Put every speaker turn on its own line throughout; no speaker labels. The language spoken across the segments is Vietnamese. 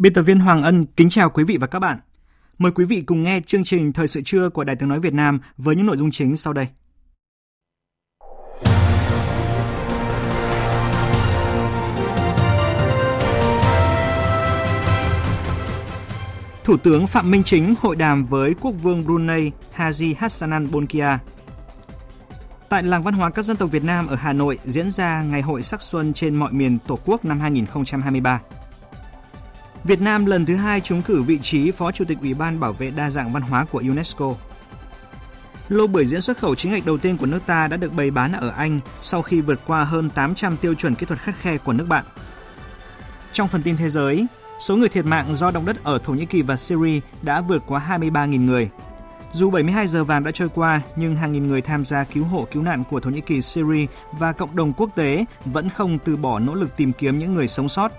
Biên tập viên Hoàng Ân kính chào quý vị và các bạn. Mời quý vị cùng nghe chương trình Thời sự trưa của Đài Tiếng Nói Việt Nam với những nội dung chính sau đây. Thủ tướng Phạm Minh Chính hội đàm với Quốc vương Brunei Haji Hassanan Bolkiah. Tại làng văn hóa các dân tộc Việt Nam ở Hà Nội diễn ra Ngày hội sắc xuân trên mọi miền Tổ quốc năm 2023. Việt Nam lần thứ hai trúng cử vị trí Phó Chủ tịch Ủy ban Bảo vệ đa dạng văn hóa của UNESCO. Lô bưởi diễn xuất khẩu chính ngạch đầu tiên của nước ta đã được bày bán ở Anh sau khi vượt qua hơn 800 tiêu chuẩn kỹ thuật khắt khe của nước bạn. Trong phần tin thế giới, số người thiệt mạng do động đất ở Thổ Nhĩ Kỳ và Syria đã vượt qua 23.000 người. Dù 72 giờ vàng đã trôi qua, nhưng hàng nghìn người tham gia cứu hộ cứu nạn của Thổ Nhĩ Kỳ, Syria và cộng đồng quốc tế vẫn không từ bỏ nỗ lực tìm kiếm những người sống sót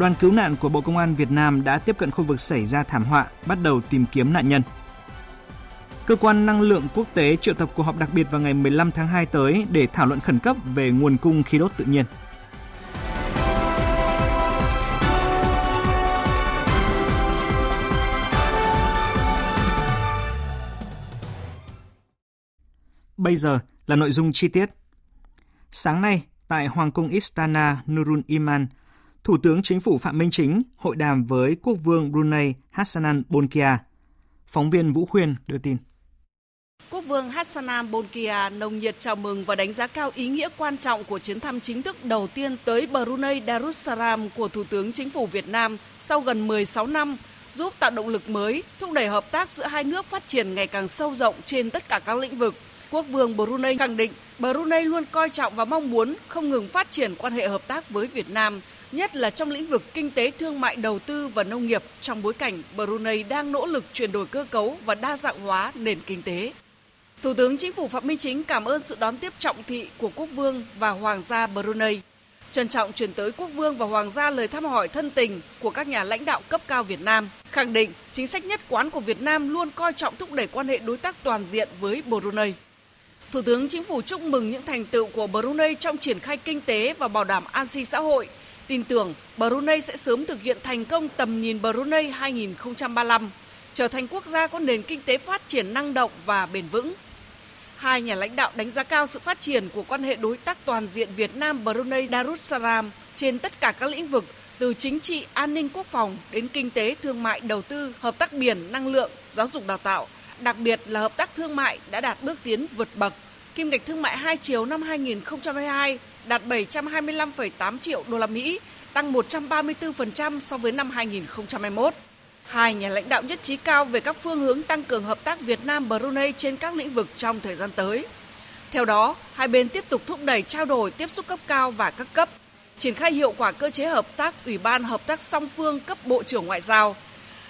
đoàn cứu nạn của Bộ Công an Việt Nam đã tiếp cận khu vực xảy ra thảm họa, bắt đầu tìm kiếm nạn nhân. Cơ quan năng lượng quốc tế triệu tập cuộc họp đặc biệt vào ngày 15 tháng 2 tới để thảo luận khẩn cấp về nguồn cung khí đốt tự nhiên. Bây giờ là nội dung chi tiết. Sáng nay, tại Hoàng cung Istana Nurul Iman, Thủ tướng Chính phủ Phạm Minh Chính hội đàm với Quốc vương Brunei Hassanan Bolkiah. Phóng viên Vũ Khuyên đưa tin.
Quốc vương Hassanan Bolkiah nồng nhiệt chào mừng và đánh giá cao ý nghĩa quan trọng của chuyến thăm chính thức đầu tiên tới Brunei Darussalam của Thủ tướng Chính phủ Việt Nam sau gần 16 năm, giúp tạo động lực mới, thúc đẩy hợp tác giữa hai nước phát triển ngày càng sâu rộng trên tất cả các lĩnh vực. Quốc vương Brunei khẳng định Brunei luôn coi trọng và mong muốn không ngừng phát triển quan hệ hợp tác với Việt Nam, nhất là trong lĩnh vực kinh tế thương mại đầu tư và nông nghiệp trong bối cảnh Brunei đang nỗ lực chuyển đổi cơ cấu và đa dạng hóa nền kinh tế. Thủ tướng Chính phủ Phạm Minh Chính cảm ơn sự đón tiếp trọng thị của Quốc vương và Hoàng gia Brunei. Trân trọng chuyển tới Quốc vương và Hoàng gia lời thăm hỏi thân tình của các nhà lãnh đạo cấp cao Việt Nam, khẳng định chính sách nhất quán của Việt Nam luôn coi trọng thúc đẩy quan hệ đối tác toàn diện với Brunei. Thủ tướng Chính phủ chúc mừng những thành tựu của Brunei trong triển khai kinh tế và bảo đảm an sinh xã hội, tin tưởng Brunei sẽ sớm thực hiện thành công tầm nhìn Brunei 2035, trở thành quốc gia có nền kinh tế phát triển năng động và bền vững. Hai nhà lãnh đạo đánh giá cao sự phát triển của quan hệ đối tác toàn diện Việt Nam Brunei Darussalam trên tất cả các lĩnh vực từ chính trị, an ninh quốc phòng đến kinh tế, thương mại, đầu tư, hợp tác biển, năng lượng, giáo dục đào tạo, đặc biệt là hợp tác thương mại đã đạt bước tiến vượt bậc. Kim ngạch thương mại hai chiều năm 2022 đạt 725,8 triệu đô la Mỹ, tăng 134% so với năm 2021. Hai nhà lãnh đạo nhất trí cao về các phương hướng tăng cường hợp tác Việt Nam Brunei trên các lĩnh vực trong thời gian tới. Theo đó, hai bên tiếp tục thúc đẩy trao đổi tiếp xúc cấp cao và các cấp, triển khai hiệu quả cơ chế hợp tác Ủy ban hợp tác song phương cấp Bộ trưởng Ngoại giao,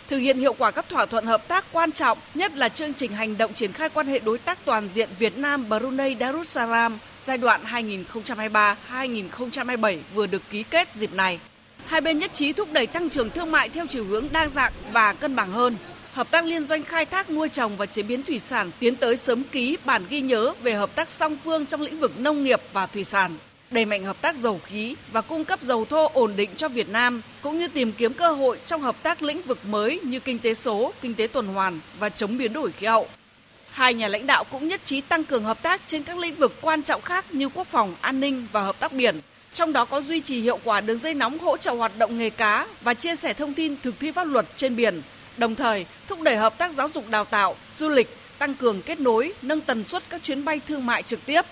thực hiện hiệu quả các thỏa thuận hợp tác quan trọng, nhất là chương trình hành động triển khai quan hệ đối tác toàn diện Việt Nam Brunei Darussalam giai đoạn 2023-2027 vừa được ký kết dịp này. Hai bên nhất trí thúc đẩy tăng trưởng thương mại theo chiều hướng đa dạng và cân bằng hơn. Hợp tác liên doanh khai thác nuôi trồng và chế biến thủy sản tiến tới sớm ký bản ghi nhớ về hợp tác song phương trong lĩnh vực nông nghiệp và thủy sản đẩy mạnh hợp tác dầu khí và cung cấp dầu thô ổn định cho Việt Nam, cũng như tìm kiếm cơ hội trong hợp tác lĩnh vực mới như kinh tế số, kinh tế tuần hoàn và chống biến đổi khí hậu. Hai nhà lãnh đạo cũng nhất trí tăng cường hợp tác trên các lĩnh vực quan trọng khác như quốc phòng, an ninh và hợp tác biển, trong đó có duy trì hiệu quả đường dây nóng hỗ trợ hoạt động nghề cá và chia sẻ thông tin thực thi pháp luật trên biển, đồng thời thúc đẩy hợp tác giáo dục đào tạo, du lịch, tăng cường kết nối, nâng tần suất các chuyến bay thương mại trực tiếp,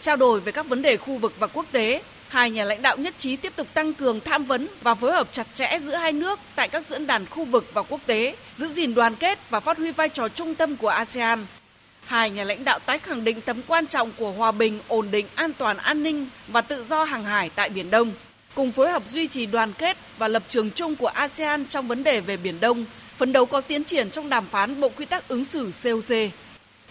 trao đổi về các vấn đề khu vực và quốc tế, Hai nhà lãnh đạo nhất trí tiếp tục tăng cường tham vấn và phối hợp chặt chẽ giữa hai nước tại các diễn đàn khu vực và quốc tế, giữ gìn đoàn kết và phát huy vai trò trung tâm của ASEAN. Hai nhà lãnh đạo tái khẳng định tầm quan trọng của hòa bình, ổn định, an toàn, an ninh và tự do hàng hải tại Biển Đông, cùng phối hợp duy trì đoàn kết và lập trường chung của ASEAN trong vấn đề về Biển Đông, phấn đấu có tiến triển trong đàm phán Bộ Quy tắc ứng xử COC.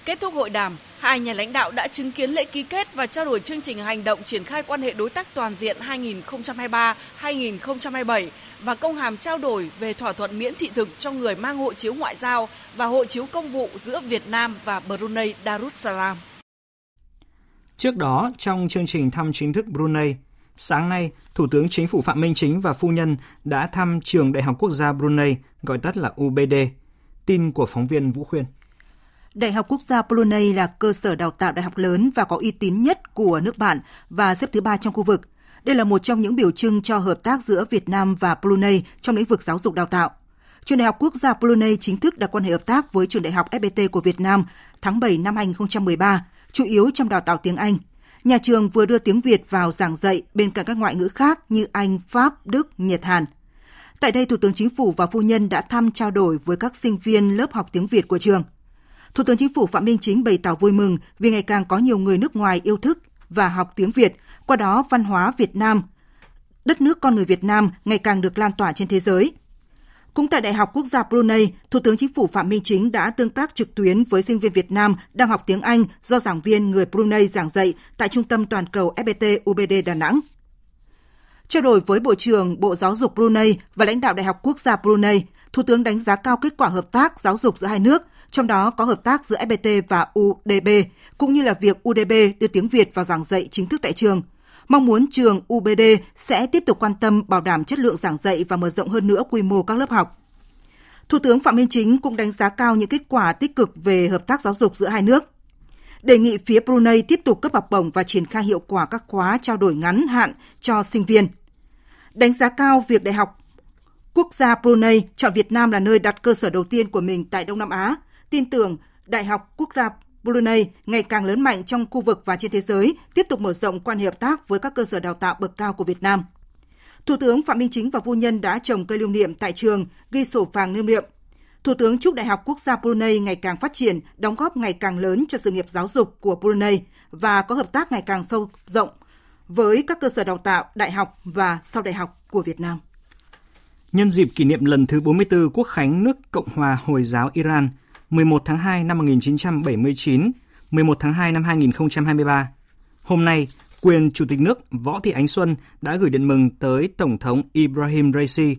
Kết thúc hội đàm, hai nhà lãnh đạo đã chứng kiến lễ ký kết và trao đổi chương trình hành động triển khai quan hệ đối tác toàn diện 2023-2027 và công hàm trao đổi về thỏa thuận miễn thị thực cho người mang hộ chiếu ngoại giao và hộ chiếu công vụ giữa Việt Nam và Brunei Darussalam.
Trước đó, trong chương trình thăm chính thức Brunei, sáng nay, Thủ tướng Chính phủ Phạm Minh Chính và phu nhân đã thăm Trường Đại học Quốc gia Brunei, gọi tắt là UBD. Tin của phóng viên Vũ Khuyên.
Đại học Quốc gia Brunei là cơ sở đào tạo đại học lớn và có uy tín nhất của nước bạn và xếp thứ ba trong khu vực. Đây là một trong những biểu trưng cho hợp tác giữa Việt Nam và Brunei trong lĩnh vực giáo dục đào tạo. Trường Đại học Quốc gia Brunei chính thức đặt quan hệ hợp tác với Trường Đại học FPT của Việt Nam tháng 7 năm 2013, chủ yếu trong đào tạo tiếng Anh. Nhà trường vừa đưa tiếng Việt vào giảng dạy bên cạnh các ngoại ngữ khác như Anh, Pháp, Đức, Nhật, Hàn. Tại đây, Thủ tướng Chính phủ và phu nhân đã thăm trao đổi với các sinh viên lớp học tiếng Việt của trường. Thủ tướng Chính phủ Phạm Minh Chính bày tỏ vui mừng vì ngày càng có nhiều người nước ngoài yêu thức và học tiếng Việt, qua đó văn hóa Việt Nam, đất nước con người Việt Nam ngày càng được lan tỏa trên thế giới. Cũng tại Đại học Quốc gia Brunei, Thủ tướng Chính phủ Phạm Minh Chính đã tương tác trực tuyến với sinh viên Việt Nam đang học tiếng Anh do giảng viên người Brunei giảng dạy tại Trung tâm Toàn cầu FPT UBD Đà Nẵng. Trao đổi với Bộ trưởng Bộ Giáo dục Brunei và lãnh đạo Đại học Quốc gia Brunei, Thủ tướng đánh giá cao kết quả hợp tác giáo dục giữa hai nước, trong đó có hợp tác giữa FPT và UDB, cũng như là việc UDB đưa tiếng Việt vào giảng dạy chính thức tại trường. Mong muốn trường UBD sẽ tiếp tục quan tâm bảo đảm chất lượng giảng dạy và mở rộng hơn nữa quy mô các lớp học. Thủ tướng Phạm Minh Chính cũng đánh giá cao những kết quả tích cực về hợp tác giáo dục giữa hai nước. Đề nghị phía Brunei tiếp tục cấp học bổng và triển khai hiệu quả các khóa trao đổi ngắn hạn cho sinh viên. Đánh giá cao việc Đại học Quốc gia Brunei chọn Việt Nam là nơi đặt cơ sở đầu tiên của mình tại Đông Nam Á – tin tưởng Đại học Quốc gia Brunei ngày càng lớn mạnh trong khu vực và trên thế giới, tiếp tục mở rộng quan hệ hợp tác với các cơ sở đào tạo bậc cao của Việt Nam. Thủ tướng Phạm Minh Chính và phu nhân đã trồng cây lưu niệm tại trường, ghi sổ vàng lưu niệm. Thủ tướng chúc Đại học Quốc gia Brunei ngày càng phát triển, đóng góp ngày càng lớn cho sự nghiệp giáo dục của Brunei và có hợp tác ngày càng sâu rộng với các cơ sở đào tạo đại học và sau đại học của Việt Nam.
Nhân dịp kỷ niệm lần thứ 44 Quốc khánh nước Cộng hòa Hồi giáo Iran, 11 tháng 2 năm 1979, 11 tháng 2 năm 2023. Hôm nay, quyền Chủ tịch nước Võ Thị Ánh Xuân đã gửi điện mừng tới Tổng thống Ibrahim Raisi.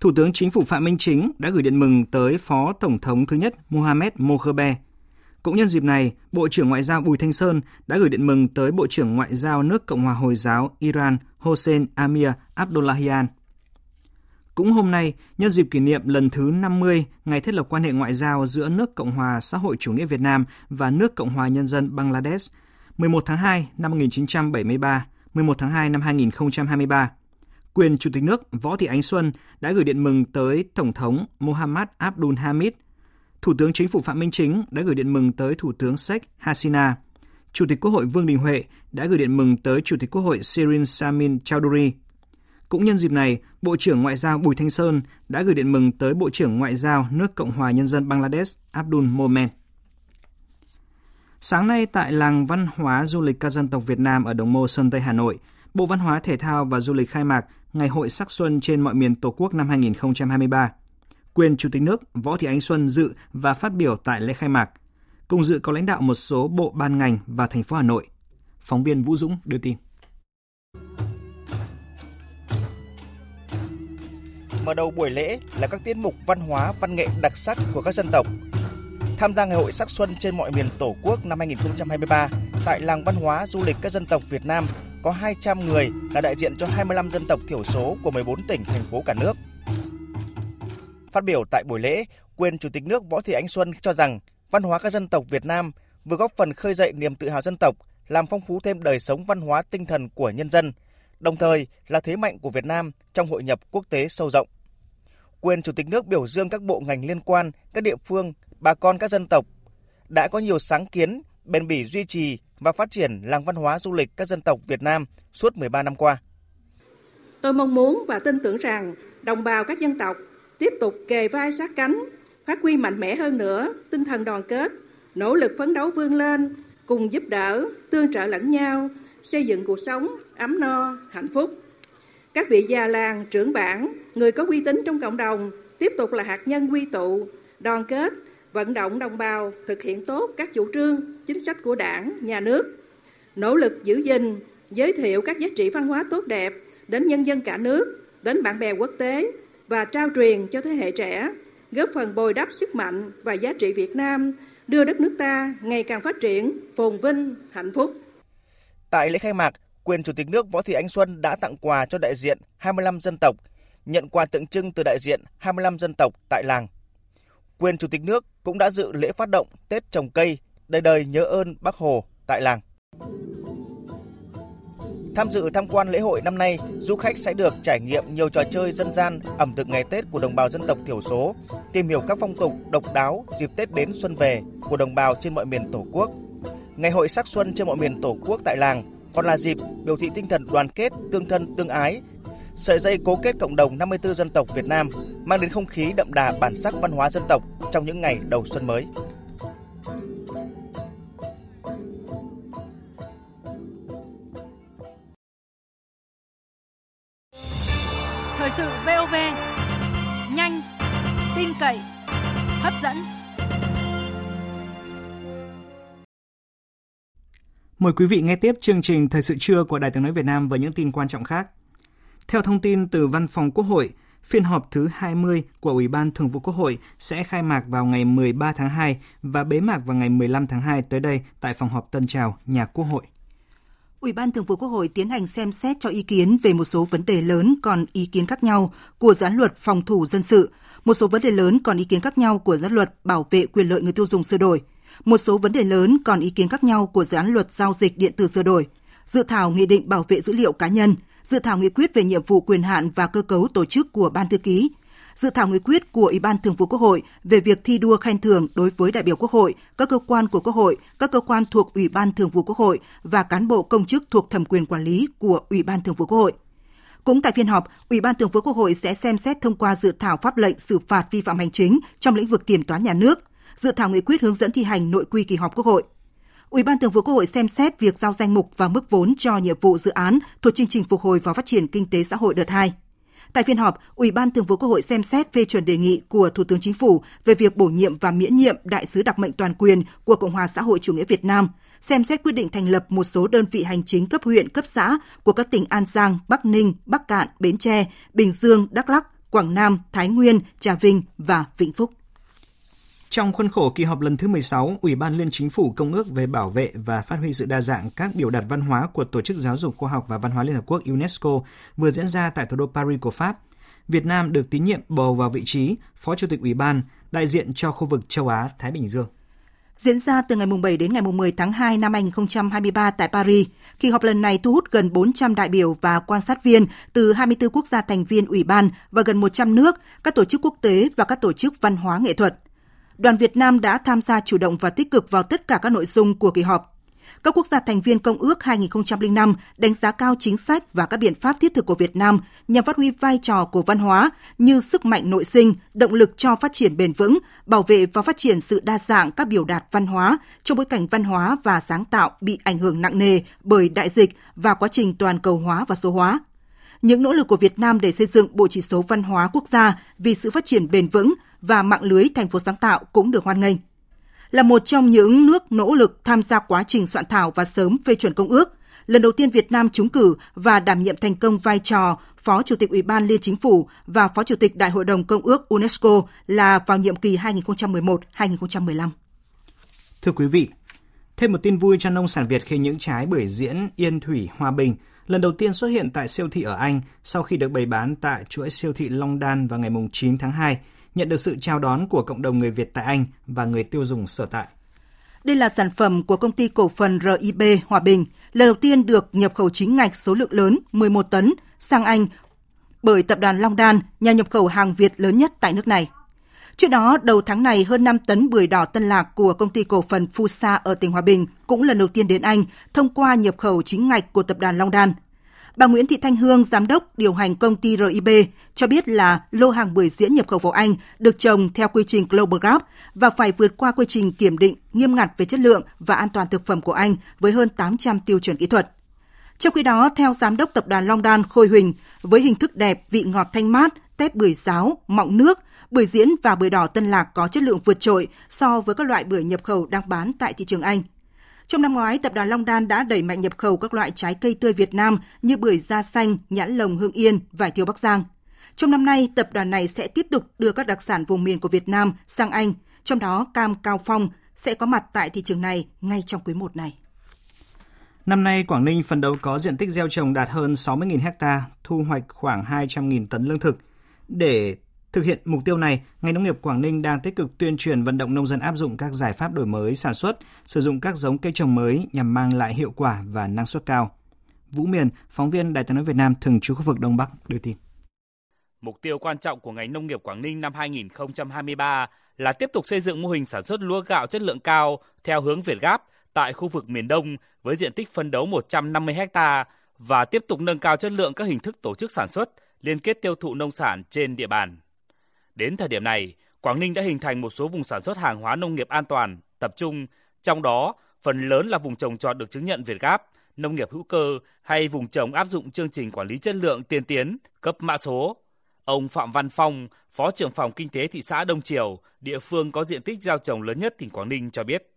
Thủ tướng Chính phủ Phạm Minh Chính đã gửi điện mừng tới Phó Tổng thống thứ nhất Mohamed Mokhebe. Cũng nhân dịp này, Bộ trưởng Ngoại giao Bùi Thanh Sơn đã gửi điện mừng tới Bộ trưởng Ngoại giao nước Cộng hòa Hồi giáo Iran Hossein Amir Abdullahian. Cũng hôm nay, nhân dịp kỷ niệm lần thứ 50 ngày thiết lập quan hệ ngoại giao giữa nước Cộng hòa xã hội chủ nghĩa Việt Nam và nước Cộng hòa Nhân dân Bangladesh, 11 tháng 2 năm 1973, 11 tháng 2 năm 2023, quyền Chủ tịch nước Võ Thị Ánh Xuân đã gửi điện mừng tới Tổng thống Mohammad Abdul Hamid. Thủ tướng Chính phủ Phạm Minh Chính đã gửi điện mừng tới Thủ tướng Sheikh Hasina. Chủ tịch Quốc hội Vương Đình Huệ đã gửi điện mừng tới Chủ tịch Quốc hội Sirin Samin Chowdhury. Cũng nhân dịp này, Bộ trưởng Ngoại giao Bùi Thanh Sơn đã gửi điện mừng tới Bộ trưởng Ngoại giao nước Cộng hòa Nhân dân Bangladesh Abdul Momen. Sáng nay tại làng văn hóa du lịch các dân tộc Việt Nam ở Đồng Mô Sơn Tây Hà Nội, Bộ Văn hóa Thể thao và Du lịch khai mạc Ngày hội sắc xuân trên mọi miền Tổ quốc năm 2023. Quyền Chủ tịch nước Võ Thị Ánh Xuân dự và phát biểu tại lễ khai mạc. Cùng dự có lãnh đạo một số bộ ban ngành và thành phố Hà Nội. Phóng viên Vũ Dũng đưa tin.
Mở đầu buổi lễ là các tiết mục văn hóa, văn nghệ đặc sắc của các dân tộc. Tham gia ngày hội sắc xuân trên mọi miền Tổ quốc năm 2023 tại làng văn hóa du lịch các dân tộc Việt Nam có 200 người là đại diện cho 25 dân tộc thiểu số của 14 tỉnh thành phố cả nước. Phát biểu tại buổi lễ, quyền Chủ tịch nước Võ Thị Ánh Xuân cho rằng văn hóa các dân tộc Việt Nam vừa góp phần khơi dậy niềm tự hào dân tộc, làm phong phú thêm đời sống văn hóa tinh thần của nhân dân, đồng thời là thế mạnh của Việt Nam trong hội nhập quốc tế sâu rộng. Quyền Chủ tịch nước biểu dương các bộ ngành liên quan, các địa phương, bà con các dân tộc đã có nhiều sáng kiến, bền bỉ duy trì, và phát triển làng văn hóa du lịch các dân tộc Việt Nam suốt 13 năm qua.
Tôi mong muốn và tin tưởng rằng đồng bào các dân tộc tiếp tục kề vai sát cánh, phát huy mạnh mẽ hơn nữa tinh thần đoàn kết, nỗ lực phấn đấu vươn lên, cùng giúp đỡ, tương trợ lẫn nhau, xây dựng cuộc sống ấm no, hạnh phúc. Các vị già làng, trưởng bản, người có uy tín trong cộng đồng tiếp tục là hạt nhân quy tụ, đoàn kết, vận động đồng bào thực hiện tốt các chủ trương, chính sách của đảng, nhà nước, nỗ lực giữ gìn, giới thiệu các giá trị văn hóa tốt đẹp đến nhân dân cả nước, đến bạn bè quốc tế và trao truyền cho thế hệ trẻ, góp phần bồi đắp sức mạnh và giá trị Việt Nam, đưa đất nước ta ngày càng phát triển, phồn vinh, hạnh phúc.
Tại lễ khai mạc, quyền Chủ tịch nước Võ Thị Ánh Xuân đã tặng quà cho đại diện 25 dân tộc, nhận quà tượng trưng từ đại diện 25 dân tộc tại làng. Quyền Chủ tịch nước cũng đã dự lễ phát động Tết trồng cây, đời đời nhớ ơn Bác Hồ tại làng. Tham dự tham quan lễ hội năm nay, du khách sẽ được trải nghiệm nhiều trò chơi dân gian, ẩm thực ngày Tết của đồng bào dân tộc thiểu số, tìm hiểu các phong tục độc đáo dịp Tết đến xuân về của đồng bào trên mọi miền Tổ quốc. Ngày hội sắc xuân trên mọi miền Tổ quốc tại làng còn là dịp biểu thị tinh thần đoàn kết, tương thân, tương ái, sợi dây cố kết cộng đồng 54 dân tộc Việt Nam, mang đến không khí đậm đà bản sắc văn hóa dân tộc trong những ngày đầu xuân mới.
Thời sự VOV, nhanh, tin cậy, hấp dẫn.
Mời quý vị nghe tiếp chương trình Thời sự trưa của Đài tiếng nói Việt Nam với những tin quan trọng khác. Theo thông tin từ Văn phòng Quốc hội, phiên họp thứ 20 của Ủy ban Thường vụ Quốc hội sẽ khai mạc vào ngày 13 tháng 2 và bế mạc vào ngày 15 tháng 2 tới đây tại phòng họp Tân Trào, nhà Quốc hội.
Ủy ban Thường vụ Quốc hội tiến hành xem xét cho ý kiến về một số vấn đề lớn còn ý kiến khác nhau của dự án luật phòng thủ dân sự, một số vấn đề lớn còn ý kiến khác nhau của dự án luật bảo vệ quyền lợi người tiêu dùng sửa đổi, một số vấn đề lớn còn ý kiến khác nhau của dự án luật giao dịch điện tử sửa đổi, dự thảo nghị định bảo vệ dữ liệu cá nhân, dự thảo nghị quyết về nhiệm vụ quyền hạn và cơ cấu tổ chức của ban thư ký, dự thảo nghị quyết của Ủy ban Thường vụ Quốc hội về việc thi đua khen thưởng đối với đại biểu Quốc hội, các cơ quan của Quốc hội, các cơ quan thuộc Ủy ban Thường vụ Quốc hội và cán bộ công chức thuộc thẩm quyền quản lý của Ủy ban Thường vụ Quốc hội. Cũng tại phiên họp, Ủy ban Thường vụ Quốc hội sẽ xem xét thông qua dự thảo pháp lệnh xử phạt vi phạm hành chính trong lĩnh vực kiểm toán nhà nước, dự thảo nghị quyết hướng dẫn thi hành nội quy kỳ họp Quốc hội. Ủy ban Thường vụ Quốc hội xem xét việc giao danh mục và mức vốn cho nhiệm vụ dự án thuộc chương trình phục hồi và phát triển kinh tế xã hội đợt 2. Tại phiên họp, Ủy ban Thường vụ Quốc hội xem xét phê chuẩn đề nghị của Thủ tướng Chính phủ về việc bổ nhiệm và miễn nhiệm đại sứ đặc mệnh toàn quyền của Cộng hòa xã hội chủ nghĩa Việt Nam, xem xét quyết định thành lập một số đơn vị hành chính cấp huyện, cấp xã của các tỉnh An Giang, Bắc Ninh, Bắc Cạn, Bến Tre, Bình Dương, Đắk Lắk, Quảng Nam, Thái Nguyên, Trà Vinh và Vĩnh Phúc.
Trong khuôn khổ kỳ họp lần thứ 16, Ủy ban Liên Chính phủ Công ước về bảo vệ và phát huy sự đa dạng các biểu đạt văn hóa của Tổ chức Giáo dục Khoa học và Văn hóa Liên Hợp Quốc UNESCO vừa diễn ra tại thủ đô Paris của Pháp. Việt Nam được tín nhiệm bầu vào vị trí Phó Chủ tịch Ủy ban, đại diện cho khu vực châu Á-Thái Bình Dương.
Diễn ra từ ngày 7 đến ngày 10 tháng 2 năm 2023 tại Paris, kỳ họp lần này thu hút gần 400 đại biểu và quan sát viên từ 24 quốc gia thành viên ủy ban và gần 100 nước, các tổ chức quốc tế và các tổ chức văn hóa nghệ thuật đoàn Việt Nam đã tham gia chủ động và tích cực vào tất cả các nội dung của kỳ họp. Các quốc gia thành viên Công ước 2005 đánh giá cao chính sách và các biện pháp thiết thực của Việt Nam nhằm phát huy vai trò của văn hóa như sức mạnh nội sinh, động lực cho phát triển bền vững, bảo vệ và phát triển sự đa dạng các biểu đạt văn hóa trong bối cảnh văn hóa và sáng tạo bị ảnh hưởng nặng nề bởi đại dịch và quá trình toàn cầu hóa và số hóa những nỗ lực của Việt Nam để xây dựng bộ chỉ số văn hóa quốc gia vì sự phát triển bền vững và mạng lưới thành phố sáng tạo cũng được hoan nghênh. Là một trong những nước nỗ lực tham gia quá trình soạn thảo và sớm phê chuẩn công ước, lần đầu tiên Việt Nam trúng cử và đảm nhiệm thành công vai trò Phó Chủ tịch Ủy ban Liên Chính phủ và Phó Chủ tịch Đại hội đồng Công ước UNESCO là vào nhiệm kỳ 2011-2015.
Thưa quý vị, thêm một tin vui cho nông sản Việt khi những trái bưởi diễn Yên Thủy Hòa Bình lần đầu tiên xuất hiện tại siêu thị ở Anh sau khi được bày bán tại chuỗi siêu thị Long Đan vào ngày 9 tháng 2 nhận được sự chào đón của cộng đồng người Việt tại Anh và người tiêu dùng sở tại.
Đây là sản phẩm của công ty cổ phần RIB Hòa Bình, lần đầu tiên được nhập khẩu chính ngạch số lượng lớn 11 tấn sang Anh bởi tập đoàn Long Đan, nhà nhập khẩu hàng Việt lớn nhất tại nước này. Trước đó, đầu tháng này, hơn 5 tấn bưởi đỏ Tân Lạc của công ty cổ phần Fusa ở tỉnh Hòa Bình cũng lần đầu tiên đến Anh thông qua nhập khẩu chính ngạch của tập đoàn Long Đan. Bà Nguyễn Thị Thanh Hương, giám đốc điều hành công ty RIB, cho biết là lô hàng bưởi diễn nhập khẩu vào Anh được trồng theo quy trình Global Gap và phải vượt qua quy trình kiểm định nghiêm ngặt về chất lượng và an toàn thực phẩm của Anh với hơn 800 tiêu chuẩn kỹ thuật. Trong khi đó, theo giám đốc tập đoàn Long Đan Khôi Huỳnh, với hình thức đẹp, vị ngọt thanh mát, tép bưởi giáo, mọng nước, bưởi diễn và bưởi đỏ Tân Lạc có chất lượng vượt trội so với các loại bưởi nhập khẩu đang bán tại thị trường Anh. Trong năm ngoái, tập đoàn Long Đan đã đẩy mạnh nhập khẩu các loại trái cây tươi Việt Nam như bưởi da xanh, nhãn lồng Hương Yên, vải thiều Bắc Giang. Trong năm nay, tập đoàn này sẽ tiếp tục đưa các đặc sản vùng miền của Việt Nam sang Anh, trong đó cam Cao Phong sẽ có mặt tại thị trường này ngay trong quý 1 này.
Năm nay, Quảng Ninh phấn đấu có diện tích gieo trồng đạt hơn 60.000 ha, thu hoạch khoảng 200.000 tấn lương thực. Để Thực hiện mục tiêu này, ngành nông nghiệp Quảng Ninh đang tích cực tuyên truyền vận động nông dân áp dụng các giải pháp đổi mới sản xuất, sử dụng các giống cây trồng mới nhằm mang lại hiệu quả và năng suất cao. Vũ Miền, phóng viên Đài tiếng nói Việt Nam thường trú khu vực Đông Bắc đưa tin.
Mục tiêu quan trọng của ngành nông nghiệp Quảng Ninh năm 2023 là tiếp tục xây dựng mô hình sản xuất lúa gạo chất lượng cao theo hướng Việt Gáp tại khu vực miền Đông với diện tích phân đấu 150 ha và tiếp tục nâng cao chất lượng các hình thức tổ chức sản xuất, liên kết tiêu thụ nông sản trên địa bàn. Đến thời điểm này, Quảng Ninh đã hình thành một số vùng sản xuất hàng hóa nông nghiệp an toàn, tập trung, trong đó phần lớn là vùng trồng trọt được chứng nhận Việt Gáp, nông nghiệp hữu cơ hay vùng trồng áp dụng chương trình quản lý chất lượng tiên tiến, cấp mã số. Ông Phạm Văn Phong, Phó trưởng phòng Kinh tế thị xã Đông Triều, địa phương có diện tích gieo trồng lớn nhất tỉnh Quảng Ninh cho biết.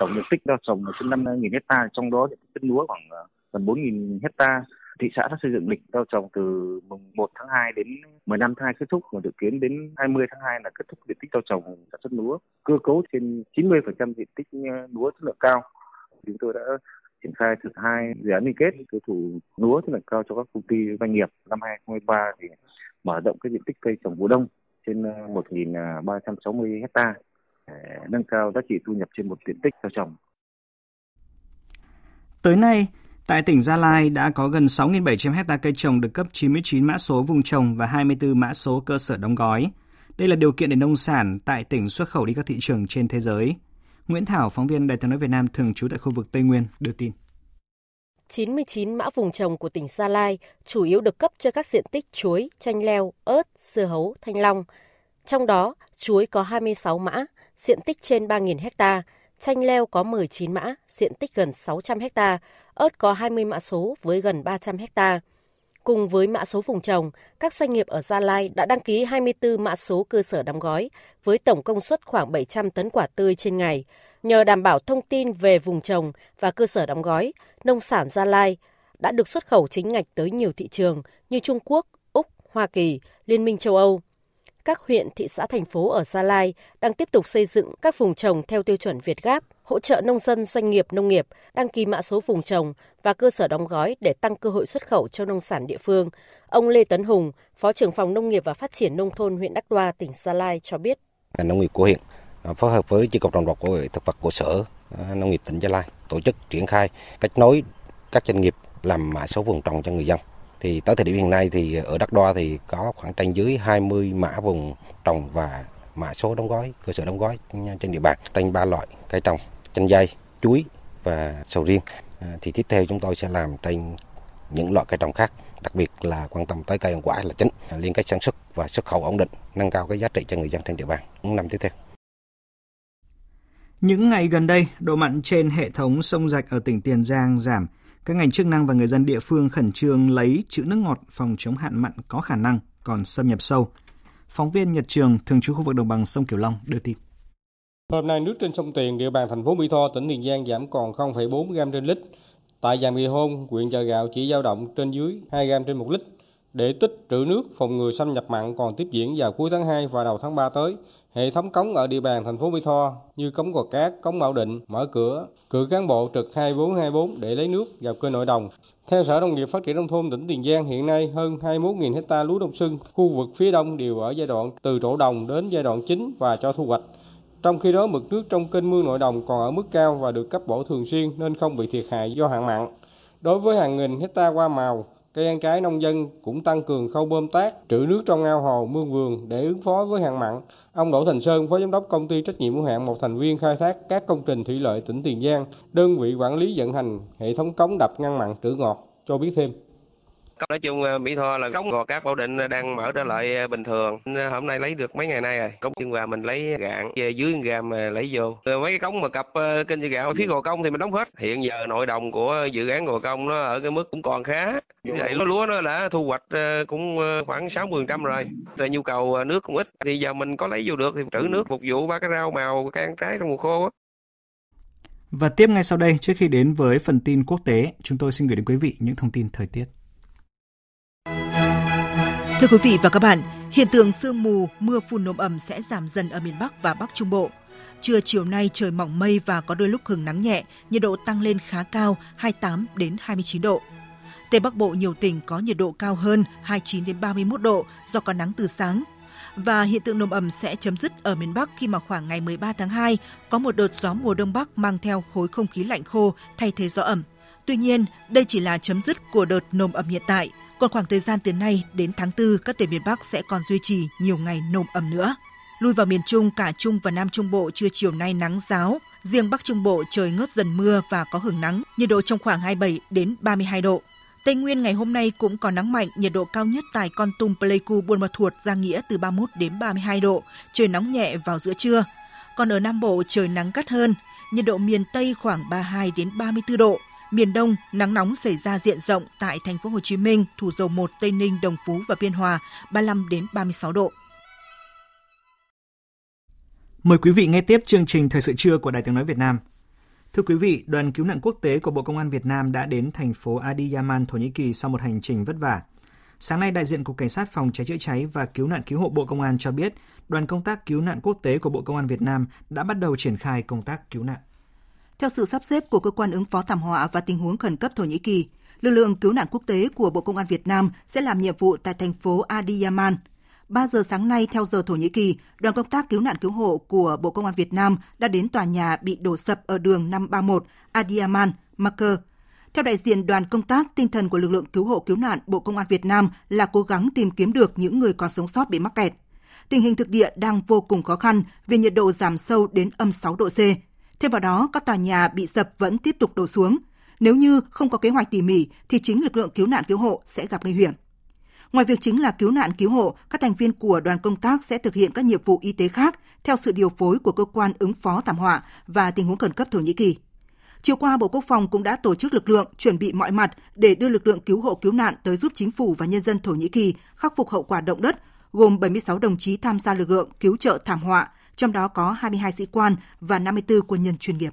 Tổng diện tích gieo trồng là trên 5.000 hecta, trong đó diện tích lúa khoảng à, gần 4.000 hecta thị xã đã xây dựng lịch gieo trồng từ mùng 1 tháng 2 đến 15 tháng 2 kết thúc và dự kiến đến 20 tháng 2 là kết thúc diện tích gieo trồng sản xuất lúa. Cơ cấu trên 90% diện tích ờ, lúa chất lượng cao. Chúng tôi đã triển khai thực hai dự án liên kết tiêu thụ lúa chất lượng cao cho các công ty doanh nghiệp. Năm 2023 thì mở rộng cái diện tích cây trồng vụ đông trên 1.360 ờ, hecta ờ, nâng cao giá trị thu nhập trên một diện tích gieo trồng.
Tới nay, Tại tỉnh Gia Lai đã có gần 6.700 hecta cây trồng được cấp 99 mã số vùng trồng và 24 mã số cơ sở đóng gói. Đây là điều kiện để nông sản tại tỉnh xuất khẩu đi các thị trường trên thế giới. Nguyễn Thảo, phóng viên Đài tiếng nói Việt Nam thường trú tại khu vực Tây Nguyên, đưa tin.
99 mã vùng trồng của tỉnh Gia Lai chủ yếu được cấp cho các diện tích chuối, chanh leo, ớt, dưa hấu, thanh long. Trong đó, chuối có 26 mã, diện tích trên 3.000 hecta, chanh leo có 19 mã, diện tích gần 600 hecta, ớt có 20 mã số với gần 300 hecta. Cùng với mã số vùng trồng, các doanh nghiệp ở Gia Lai đã đăng ký 24 mã số cơ sở đóng gói với tổng công suất khoảng 700 tấn quả tươi trên ngày. Nhờ đảm bảo thông tin về vùng trồng và cơ sở đóng gói, nông sản Gia Lai đã được xuất khẩu chính ngạch tới nhiều thị trường như Trung Quốc, Úc, Hoa Kỳ, Liên minh châu Âu. Các huyện, thị xã, thành phố ở Gia Lai đang tiếp tục xây dựng các vùng trồng theo tiêu chuẩn Việt Gáp, hỗ trợ nông dân doanh nghiệp nông nghiệp đăng ký mã số vùng trồng và cơ sở đóng gói để tăng cơ hội xuất khẩu cho nông sản địa phương. Ông Lê Tấn Hùng, Phó trưởng phòng Nông nghiệp và Phát triển Nông thôn huyện Đắk Đoa, tỉnh Gia Lai cho biết.
Nông nghiệp của huyện à, phối hợp với chi cục trồng trọt của thực vật của sở à, nông nghiệp tỉnh Gia Lai tổ chức triển khai cách nối các doanh nghiệp làm mã số vùng trồng cho người dân. Thì tới thời điểm hiện nay thì ở Đắk Đoa thì có khoảng trên dưới 20 mã vùng trồng và mã số đóng gói, cơ sở đóng gói trên địa bàn trên ba loại cây trồng chanh dây, chuối và sầu riêng. À, thì tiếp theo chúng tôi sẽ làm trên những loại cây trồng khác, đặc biệt là quan tâm tới cây ăn quả là chính, à, liên kết sản xuất và xuất khẩu ổn định, nâng cao cái giá trị cho người dân trên địa bàn những năm tiếp theo.
Những ngày gần đây, độ mặn trên hệ thống sông rạch ở tỉnh Tiền Giang giảm. Các ngành chức năng và người dân địa phương khẩn trương lấy chữ nước ngọt phòng chống hạn mặn có khả năng còn xâm nhập sâu. Phóng viên Nhật Trường, thường trú khu vực đồng bằng sông Kiểu Long đưa tin.
Hôm nay nước trên sông Tiền, địa bàn thành phố Mỹ Tho, tỉnh Tiền Giang giảm còn 0,4 gram trên lít. Tại Giàng Mì Hôn, huyện chợ gạo chỉ dao động trên dưới 2 gram trên một lít. Để tích trữ nước phòng ngừa xâm nhập mặn còn tiếp diễn vào cuối tháng 2 và đầu tháng 3 tới, hệ thống cống ở địa bàn thành phố Mỹ Tho như cống Gò Cát, cống Bảo Định mở cửa, cử cán bộ trực 2424 để lấy nước vào kênh nội đồng. Theo Sở Nông nghiệp Phát triển nông thôn tỉnh Tiền Giang, hiện nay hơn 21.000 hecta lúa đông xuân khu vực phía đông đều ở giai đoạn từ trổ đồng đến giai đoạn chính và cho thu hoạch. Trong khi đó, mực nước trong kênh mương nội đồng còn ở mức cao và được cấp bổ thường xuyên nên không bị thiệt hại do hạn mặn. Đối với hàng nghìn hecta hoa màu, Cây ăn trái nông dân cũng tăng cường khâu bơm tát trữ nước trong ao hồ, mương vườn để ứng phó với hạn mặn. Ông Đỗ Thành Sơn, Phó Giám đốc Công ty trách nhiệm hữu hạn một thành viên khai thác các công trình thủy lợi tỉnh Tiền Giang, đơn vị quản lý vận hành hệ thống cống đập ngăn mặn trữ ngọt, cho biết thêm.
Nói chung ờ, Mỹ Tho là cống gò cát Bảo Định ờ, đang mở trở lại ờ, bình thường. Hôm nay lấy được mấy ngày nay rồi. Cống Chân gà mình lấy gạn, về dưới gàm lấy vô. Mấy cái cống mà cặp kênh kênh gạo phía gò công thì mình đóng hết. Hiện giờ nội đồng của dự án gò công nó ở cái mức cũng còn khá. Vậy lúa nó đã thu hoạch cũng khoảng 60% rồi. Rồi nhu cầu nước cũng ít. Thì giờ mình có lấy vô được thì trữ nước phục vụ ba cái rau màu, cái ăn trái trong mùa khô á.
Và tiếp ngay sau đây, trước khi đến với phần tin quốc tế, chúng tôi xin gửi đến quý vị những thông tin thời tiết.
Thưa quý vị và các bạn, hiện tượng sương mù, mưa phùn nồm ẩm sẽ giảm dần ở miền Bắc và Bắc Trung Bộ. Trưa chiều nay trời mỏng mây và có đôi lúc hứng nắng nhẹ, nhiệt độ tăng lên khá cao 28 đến 29 độ. Tây Bắc Bộ nhiều tỉnh có nhiệt độ cao hơn 29 đến 31 độ do có nắng từ sáng. Và hiện tượng nồm ẩm sẽ chấm dứt ở miền Bắc khi mà khoảng ngày 13 tháng 2 có một đợt gió mùa đông bắc mang theo khối không khí lạnh khô thay thế gió ẩm. Tuy nhiên, đây chỉ là chấm dứt của đợt nồm ẩm hiện tại – còn khoảng thời gian từ nay đến tháng 4, các tỉnh miền Bắc sẽ còn duy trì nhiều ngày nồm ẩm nữa. Lui vào miền Trung, cả Trung và Nam Trung Bộ trưa chiều nay nắng giáo, riêng Bắc Trung Bộ trời ngớt dần mưa và có hưởng nắng, nhiệt độ trong khoảng 27 đến 32 độ. Tây Nguyên ngày hôm nay cũng có nắng mạnh, nhiệt độ cao nhất tại Con Tum, Pleiku, Buôn Ma Thuột, Gia Nghĩa từ 31 đến 32 độ, trời nóng nhẹ vào giữa trưa. Còn ở Nam Bộ trời nắng gắt hơn, nhiệt độ miền Tây khoảng 32 đến 34 độ, Miền Đông, nắng nóng xảy ra diện rộng tại thành phố Hồ Chí Minh, Thủ Dầu Một, Tây Ninh, Đồng Phú và Biên Hòa, 35 đến 36 độ.
Mời quý vị nghe tiếp chương trình Thời sự trưa của Đài Tiếng Nói Việt Nam. Thưa quý vị, đoàn cứu nạn quốc tế của Bộ Công an Việt Nam đã đến thành phố Adiyaman, Thổ Nhĩ Kỳ sau một hành trình vất vả. Sáng nay, đại diện Cục Cảnh sát Phòng cháy chữa cháy và Cứu nạn Cứu hộ Bộ Công an cho biết, đoàn công tác cứu nạn quốc tế của Bộ Công an Việt Nam đã bắt đầu triển khai công tác cứu nạn.
Theo sự sắp xếp của cơ quan ứng phó thảm họa và tình huống khẩn cấp Thổ Nhĩ Kỳ, lực lượng cứu nạn quốc tế của Bộ Công an Việt Nam sẽ làm nhiệm vụ tại thành phố Adiyaman. 3 giờ sáng nay theo giờ Thổ Nhĩ Kỳ, đoàn công tác cứu nạn cứu hộ của Bộ Công an Việt Nam đã đến tòa nhà bị đổ sập ở đường 531 Adiyaman, Marker. Theo đại diện đoàn công tác, tinh thần của lực lượng cứu hộ cứu nạn Bộ Công an Việt Nam là cố gắng tìm kiếm được những người còn sống sót bị mắc kẹt. Tình hình thực địa đang vô cùng khó khăn vì nhiệt độ giảm sâu đến âm 6 độ C, Thêm vào đó, các tòa nhà bị sập vẫn tiếp tục đổ xuống. Nếu như không có kế hoạch tỉ mỉ thì chính lực lượng cứu nạn cứu hộ sẽ gặp nguy hiểm. Ngoài việc chính là cứu nạn cứu hộ, các thành viên của đoàn công tác sẽ thực hiện các nhiệm vụ y tế khác theo sự điều phối của cơ quan ứng phó thảm họa và tình huống khẩn cấp Thổ Nhĩ Kỳ. Chiều qua, Bộ Quốc phòng cũng đã tổ chức lực lượng chuẩn bị mọi mặt để đưa lực lượng cứu hộ cứu nạn tới giúp chính phủ và nhân dân Thổ Nhĩ Kỳ khắc phục hậu quả động đất, gồm 76 đồng chí tham gia lực lượng cứu trợ thảm họa, trong đó có 22 sĩ quan và 54 quân nhân chuyên nghiệp.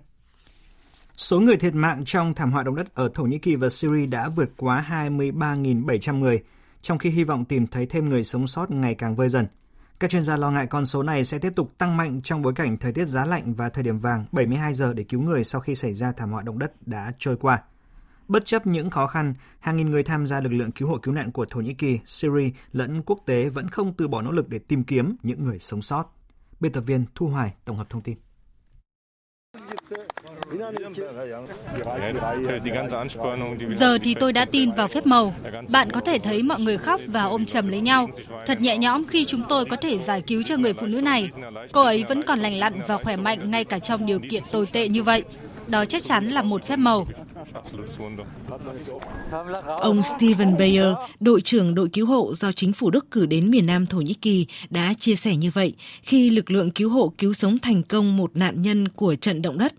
Số người thiệt mạng trong thảm họa động đất ở Thổ Nhĩ Kỳ và Syria đã vượt quá 23.700 người, trong khi hy vọng tìm thấy thêm người sống sót ngày càng vơi dần. Các chuyên gia lo ngại con số này sẽ tiếp tục tăng mạnh trong bối cảnh thời tiết giá lạnh và thời điểm vàng 72 giờ để cứu người sau khi xảy ra thảm họa động đất đã trôi qua. Bất chấp những khó khăn, hàng nghìn người tham gia lực lượng cứu hộ cứu nạn của Thổ Nhĩ Kỳ, Syria lẫn quốc tế vẫn không từ bỏ nỗ lực để tìm kiếm những người sống sót. Biên tập viên Thu Hoài tổng hợp thông tin.
Giờ thì tôi đã tin vào phép màu. Bạn có thể thấy mọi người khóc và ôm chầm lấy nhau. Thật nhẹ nhõm khi chúng tôi có thể giải cứu cho người phụ nữ này. Cô ấy vẫn còn lành lặn và khỏe mạnh ngay cả trong điều kiện tồi tệ như vậy. Đó chắc chắn là một phép màu.
Ông Steven Bayer, đội trưởng đội cứu hộ do chính phủ Đức cử đến miền Nam Thổ Nhĩ Kỳ, đã chia sẻ như vậy khi lực lượng cứu hộ cứu sống thành công một nạn nhân của trận động đất.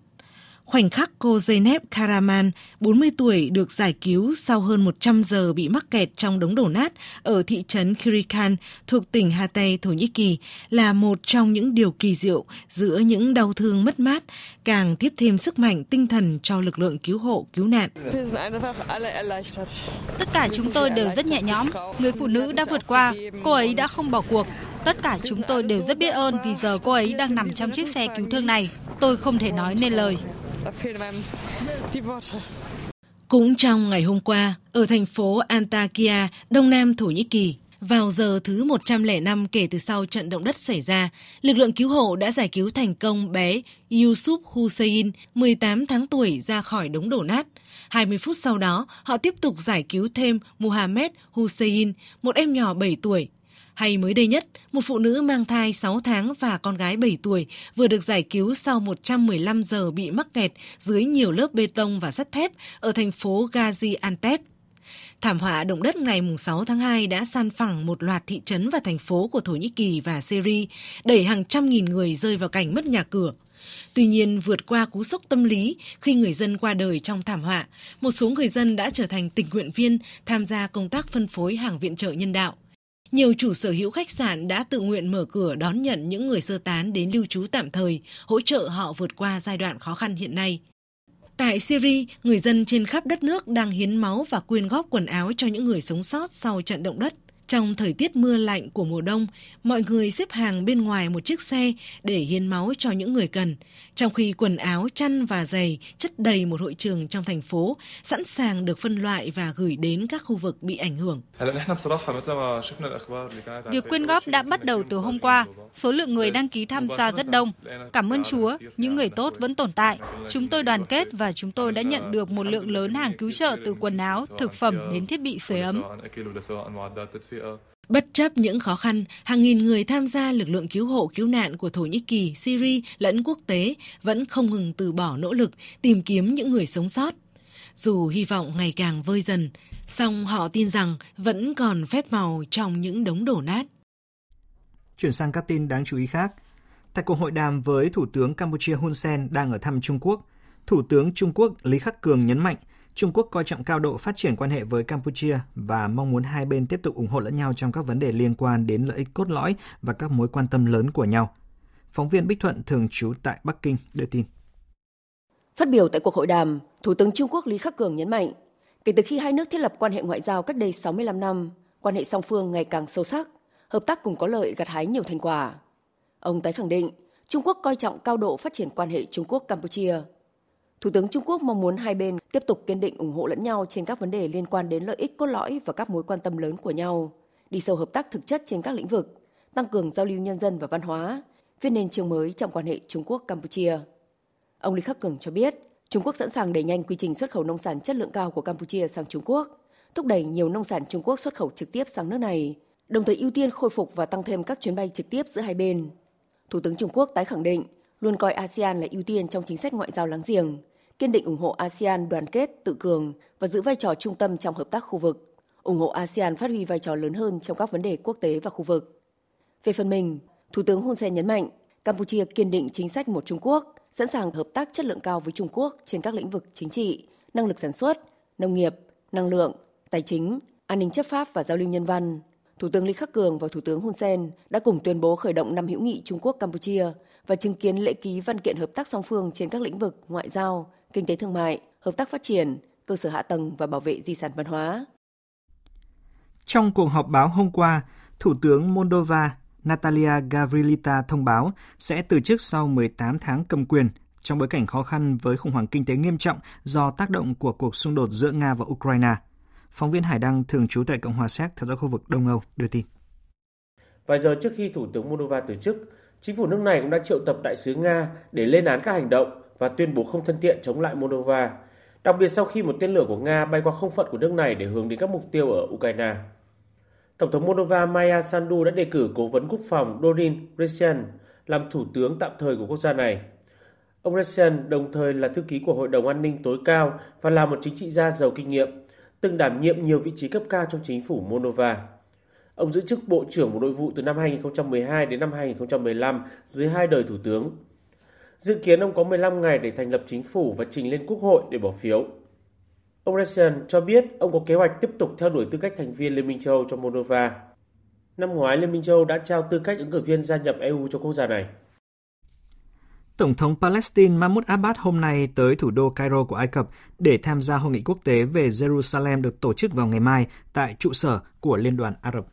Khoảnh khắc cô Zeynep Karaman, 40 tuổi, được giải cứu sau hơn 100 giờ bị mắc kẹt trong đống đổ nát ở thị trấn Kirikan thuộc tỉnh Hatay, Thổ Nhĩ Kỳ là một trong những điều kỳ diệu giữa những đau thương mất mát, càng tiếp thêm sức mạnh tinh thần cho lực lượng cứu hộ, cứu nạn.
Tất cả chúng tôi đều rất nhẹ nhõm. Người phụ nữ đã vượt qua, cô ấy đã không bỏ cuộc. Tất cả chúng tôi đều rất biết ơn vì giờ cô ấy đang nằm trong chiếc xe cứu thương này. Tôi không thể nói nên lời.
Cũng trong ngày hôm qua, ở thành phố Antakya, đông nam Thổ Nhĩ Kỳ, Vào giờ thứ 105 kể từ sau trận động đất xảy ra, lực lượng cứu hộ đã giải cứu thành công bé Yusuf Hussein, 18 tháng tuổi ra khỏi đống đổ nát. 20 phút sau đó, họ tiếp tục giải cứu thêm Mohamed Hussein, một em nhỏ 7 tuổi. Hay mới đây nhất, một phụ nữ mang thai 6 tháng và con gái 7 tuổi vừa được giải cứu sau 115 giờ bị mắc kẹt dưới nhiều lớp bê tông và sắt thép ở thành phố Gaziantep. Thảm họa động đất ngày 6 tháng 2 đã san phẳng một loạt thị trấn và thành phố của Thổ Nhĩ Kỳ và Syria, đẩy hàng trăm nghìn người rơi vào cảnh mất nhà cửa. Tuy nhiên, vượt qua cú sốc tâm lý khi người dân qua đời trong thảm họa, một số người dân đã trở thành tình nguyện viên tham gia công tác phân phối hàng viện trợ nhân đạo. Nhiều chủ sở hữu khách sạn đã tự nguyện mở cửa đón nhận những người sơ tán đến lưu trú tạm thời, hỗ trợ họ vượt qua giai đoạn khó khăn hiện nay. Tại Syria, người dân trên khắp đất nước đang hiến máu và quyên góp quần áo cho những người sống sót sau trận động đất. Trong thời tiết mưa lạnh của mùa đông, mọi người xếp hàng bên ngoài một chiếc xe để hiến máu cho những người cần, trong khi quần áo, chăn và giày chất đầy một hội trường trong thành phố, sẵn sàng được phân loại và gửi đến các khu vực bị ảnh hưởng.
Việc quyên góp đã bắt đầu từ hôm qua. Số lượng người đăng ký tham gia rất đông. Cảm ơn Chúa, những người tốt vẫn tồn tại. Chúng tôi đoàn kết và chúng tôi đã nhận được một lượng lớn hàng cứu trợ từ quần áo, thực phẩm đến thiết bị sưởi ấm.
Bất chấp những khó khăn, hàng nghìn người tham gia lực lượng cứu hộ cứu nạn của Thổ Nhĩ Kỳ, Syria lẫn quốc tế vẫn không ngừng từ bỏ nỗ lực tìm kiếm những người sống sót. Dù hy vọng ngày càng vơi dần, song họ tin rằng vẫn còn phép màu trong những đống đổ nát.
Chuyển sang các tin đáng chú ý khác. Tại cuộc hội đàm với Thủ tướng Campuchia Hun Sen đang ở thăm Trung Quốc, Thủ tướng Trung Quốc Lý Khắc Cường nhấn mạnh Trung Quốc coi trọng cao độ phát triển quan hệ với Campuchia và mong muốn hai bên tiếp tục ủng hộ lẫn nhau trong các vấn đề liên quan đến lợi ích cốt lõi và các mối quan tâm lớn của nhau. Phóng viên Bích Thuận thường trú tại Bắc Kinh đưa tin.
Phát biểu tại cuộc hội đàm, Thủ tướng Trung Quốc Lý Khắc Cường nhấn mạnh, kể từ khi hai nước thiết lập quan hệ ngoại giao cách đây 65 năm, quan hệ song phương ngày càng sâu sắc, hợp tác cùng có lợi gặt hái nhiều thành quả. Ông tái khẳng định, Trung Quốc coi trọng cao độ phát triển quan hệ Trung Quốc-Campuchia – Thủ tướng Trung Quốc mong muốn hai bên tiếp tục kiên định ủng hộ lẫn nhau trên các vấn đề liên quan đến lợi ích cốt lõi và các mối quan tâm lớn của nhau, đi sâu hợp tác thực chất trên các lĩnh vực, tăng cường giao lưu nhân dân và văn hóa, viết nên chương mới trong quan hệ Trung Quốc-Campuchia. Ông Lý Khắc Cường cho biết, Trung Quốc sẵn sàng đẩy nhanh quy trình xuất khẩu nông sản chất lượng cao của Campuchia sang Trung Quốc, thúc đẩy nhiều nông sản Trung Quốc xuất khẩu trực tiếp sang nước này, đồng thời ưu tiên khôi phục và tăng thêm các chuyến bay trực tiếp giữa hai bên. Thủ tướng Trung Quốc tái khẳng định luôn coi ASEAN là ưu tiên trong chính sách ngoại giao láng giềng, kiên định ủng hộ ASEAN đoàn kết, tự cường và giữ vai trò trung tâm trong hợp tác khu vực, ủng hộ ASEAN phát huy vai trò lớn hơn trong các vấn đề quốc tế và khu vực. Về phần mình, Thủ tướng Hun Sen nhấn mạnh, Campuchia kiên định chính sách một Trung Quốc, sẵn sàng hợp tác chất lượng cao với Trung Quốc trên các lĩnh vực chính trị, năng lực sản xuất, nông nghiệp, năng lượng, tài chính, an ninh chấp pháp và giao lưu nhân văn. Thủ tướng Lý Khắc Cường và Thủ tướng Hun Sen đã cùng tuyên bố khởi động năm hữu nghị Trung Quốc Campuchia và chứng kiến lễ ký văn kiện hợp tác song phương trên các lĩnh vực ngoại giao, kinh tế thương mại, hợp tác phát triển, cơ sở hạ tầng và bảo vệ di sản văn hóa.
Trong cuộc họp báo hôm qua, Thủ tướng Moldova Natalia Gavrilita thông báo sẽ từ chức sau 18 tháng cầm quyền trong bối cảnh khó khăn với khủng hoảng kinh tế nghiêm trọng do tác động của cuộc xung đột giữa Nga và Ukraine. Phóng viên Hải Đăng thường trú tại Cộng hòa Séc theo dõi khu vực Đông Âu đưa tin.
Vài giờ trước khi Thủ tướng Moldova từ chức, chính phủ nước này cũng đã triệu tập đại sứ Nga để lên án các hành động và tuyên bố không thân thiện chống lại Moldova, đặc biệt sau khi một tên lửa của Nga bay qua không phận của nước này để hướng đến các mục tiêu ở Ukraine. Tổng thống Moldova Maya Sandu đã đề cử cố vấn quốc phòng Dorin Resian làm thủ tướng tạm thời của quốc gia này. Ông Resian đồng thời là thư ký của Hội đồng An ninh tối cao và là một chính trị gia giàu kinh nghiệm, từng đảm nhiệm nhiều vị trí cấp cao trong chính phủ Moldova. Ông giữ chức Bộ trưởng Bộ Nội vụ từ năm 2012 đến năm 2015 dưới hai đời thủ tướng. Dự kiến ông có 15 ngày để thành lập chính phủ và trình lên quốc hội để bỏ phiếu. Ông rassian cho biết ông có kế hoạch tiếp tục theo đuổi tư cách thành viên Liên minh châu Âu cho Moldova. Năm ngoái, Liên minh châu Âu đã trao tư cách ứng cử viên gia nhập EU cho quốc gia này.
Tổng thống Palestine Mahmoud Abbas hôm nay tới thủ đô Cairo của Ai Cập để tham gia hội nghị quốc tế về Jerusalem được tổ chức vào ngày mai tại trụ sở của Liên đoàn Ả Rập.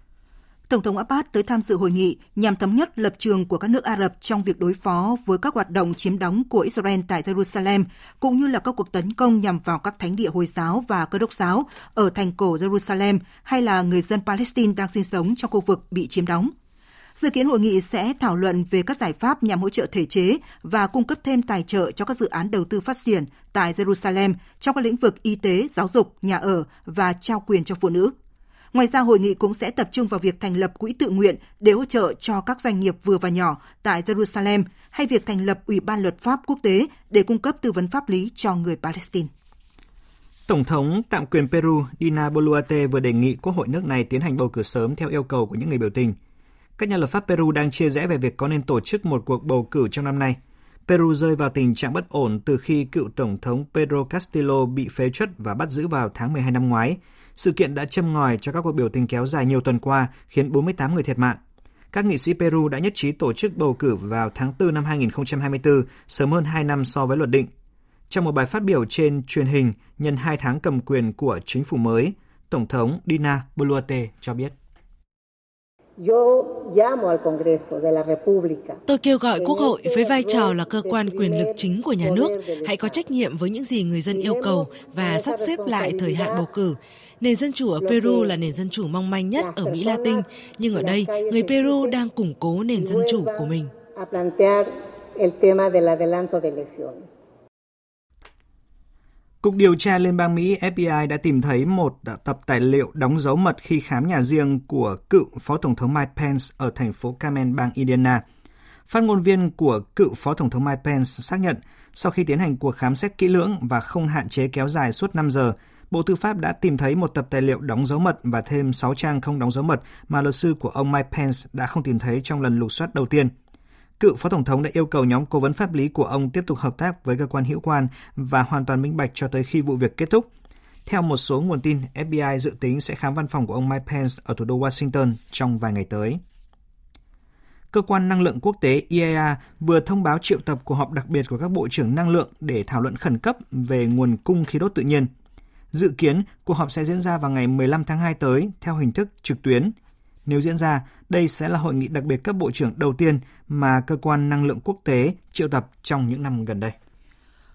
Tổng thống Abbas tới tham dự hội nghị nhằm thống nhất lập trường của các nước Ả Rập trong việc đối phó với các hoạt động chiếm đóng của Israel tại Jerusalem, cũng như là các cuộc tấn công nhằm vào các thánh địa Hồi giáo và cơ đốc giáo ở thành cổ Jerusalem hay là người dân Palestine đang sinh sống trong khu vực bị chiếm đóng. Dự kiến hội nghị sẽ thảo luận về các giải pháp nhằm hỗ trợ thể chế và cung cấp thêm tài trợ cho các dự án đầu tư phát triển tại Jerusalem trong các lĩnh vực y tế, giáo dục, nhà ở và trao quyền cho phụ nữ. Ngoài ra, hội nghị cũng sẽ tập trung vào việc thành lập quỹ tự nguyện để hỗ trợ cho các doanh nghiệp vừa và nhỏ tại Jerusalem hay việc thành lập Ủy ban luật pháp quốc tế để cung cấp tư vấn pháp lý cho người Palestine.
Tổng thống tạm quyền Peru Dina Boluarte vừa đề nghị Quốc hội nước này tiến hành bầu cử sớm theo yêu cầu của những người biểu tình. Các nhà lập pháp Peru đang chia rẽ về việc có nên tổ chức một cuộc bầu cử trong năm nay. Peru rơi vào tình trạng bất ổn từ khi cựu Tổng thống Pedro Castillo bị phế truất và bắt giữ vào tháng 12 năm ngoái. Sự kiện đã châm ngòi cho các cuộc biểu tình kéo dài nhiều tuần qua, khiến 48 người thiệt mạng. Các nghị sĩ Peru đã nhất trí tổ chức bầu cử vào tháng 4 năm 2024, sớm hơn 2 năm so với luật định. Trong một bài phát biểu trên truyền hình nhân 2 tháng cầm quyền của chính phủ mới, Tổng thống Dina Boluarte cho biết.
Tôi kêu gọi Quốc hội với vai trò là cơ quan quyền lực chính của nhà nước hãy có trách nhiệm với những gì người dân yêu cầu và sắp xếp lại thời hạn bầu cử. Nền dân chủ ở Peru là nền dân chủ mong manh nhất ở Mỹ Latin, nhưng ở đây, người Peru đang củng cố nền dân chủ của mình.
Cục điều tra Liên bang Mỹ FBI đã tìm thấy một tập tài liệu đóng dấu mật khi khám nhà riêng của cựu Phó Tổng thống Mike Pence ở thành phố Carmen, bang Indiana. Phát ngôn viên của cựu Phó Tổng thống Mike Pence xác nhận sau khi tiến hành cuộc khám xét kỹ lưỡng và không hạn chế kéo dài suốt 5 giờ, Bộ Tư pháp đã tìm thấy một tập tài liệu đóng dấu mật và thêm 6 trang không đóng dấu mật mà luật sư của ông Mike Pence đã không tìm thấy trong lần lục soát đầu tiên. Cựu Phó Tổng thống đã yêu cầu nhóm cố vấn pháp lý của ông tiếp tục hợp tác với cơ quan hữu quan và hoàn toàn minh bạch cho tới khi vụ việc kết thúc. Theo một số nguồn tin, FBI dự tính sẽ khám văn phòng của ông Mike Pence ở thủ đô Washington trong vài ngày tới. Cơ quan Năng lượng Quốc tế IAEA vừa thông báo triệu tập cuộc họp đặc biệt của các bộ trưởng năng lượng để thảo luận khẩn cấp về nguồn cung khí đốt tự nhiên. Dự kiến, cuộc họp sẽ diễn ra vào ngày 15 tháng 2 tới theo hình thức trực tuyến. Nếu diễn ra, đây sẽ là hội nghị đặc biệt cấp bộ trưởng đầu tiên mà cơ quan năng lượng quốc tế triệu tập trong những năm gần đây.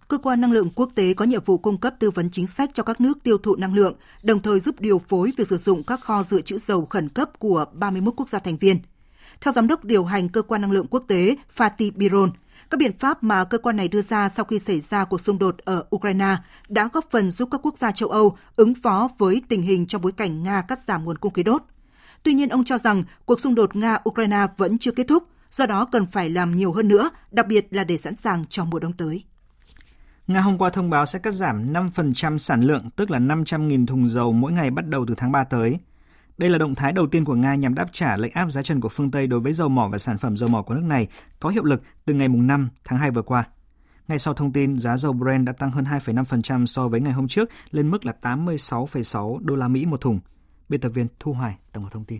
Cơ quan năng lượng quốc tế có nhiệm vụ cung cấp tư vấn chính sách cho các nước tiêu thụ năng lượng, đồng thời giúp điều phối việc sử dụng các kho dự trữ dầu khẩn cấp của 31 quốc gia thành viên. Theo giám đốc điều hành cơ quan năng lượng quốc tế Fatih Biron, các biện pháp mà cơ quan này đưa ra sau khi xảy ra cuộc xung đột ở Ukraine đã góp phần giúp các quốc gia châu Âu ứng phó với tình hình trong bối cảnh Nga cắt giảm nguồn cung khí đốt. Tuy nhiên, ông cho rằng cuộc xung đột Nga-Ukraine vẫn chưa kết thúc, do đó cần phải làm nhiều hơn nữa, đặc biệt là để sẵn sàng cho mùa đông tới.
Nga hôm qua thông báo sẽ cắt giảm 5% sản lượng, tức là 500.000 thùng dầu mỗi ngày bắt đầu từ tháng 3 tới. Đây là động thái đầu tiên của Nga nhằm đáp trả lệnh áp giá trần của phương Tây đối với dầu mỏ và sản phẩm dầu mỏ của nước này có hiệu lực từ ngày 5 tháng 2 vừa qua. Ngay sau thông tin, giá dầu Brent đã tăng hơn 2,5% so với ngày hôm trước lên mức là 86,6 đô la Mỹ một thùng. Biên tập viên Thu Hoài tổng hợp thông tin.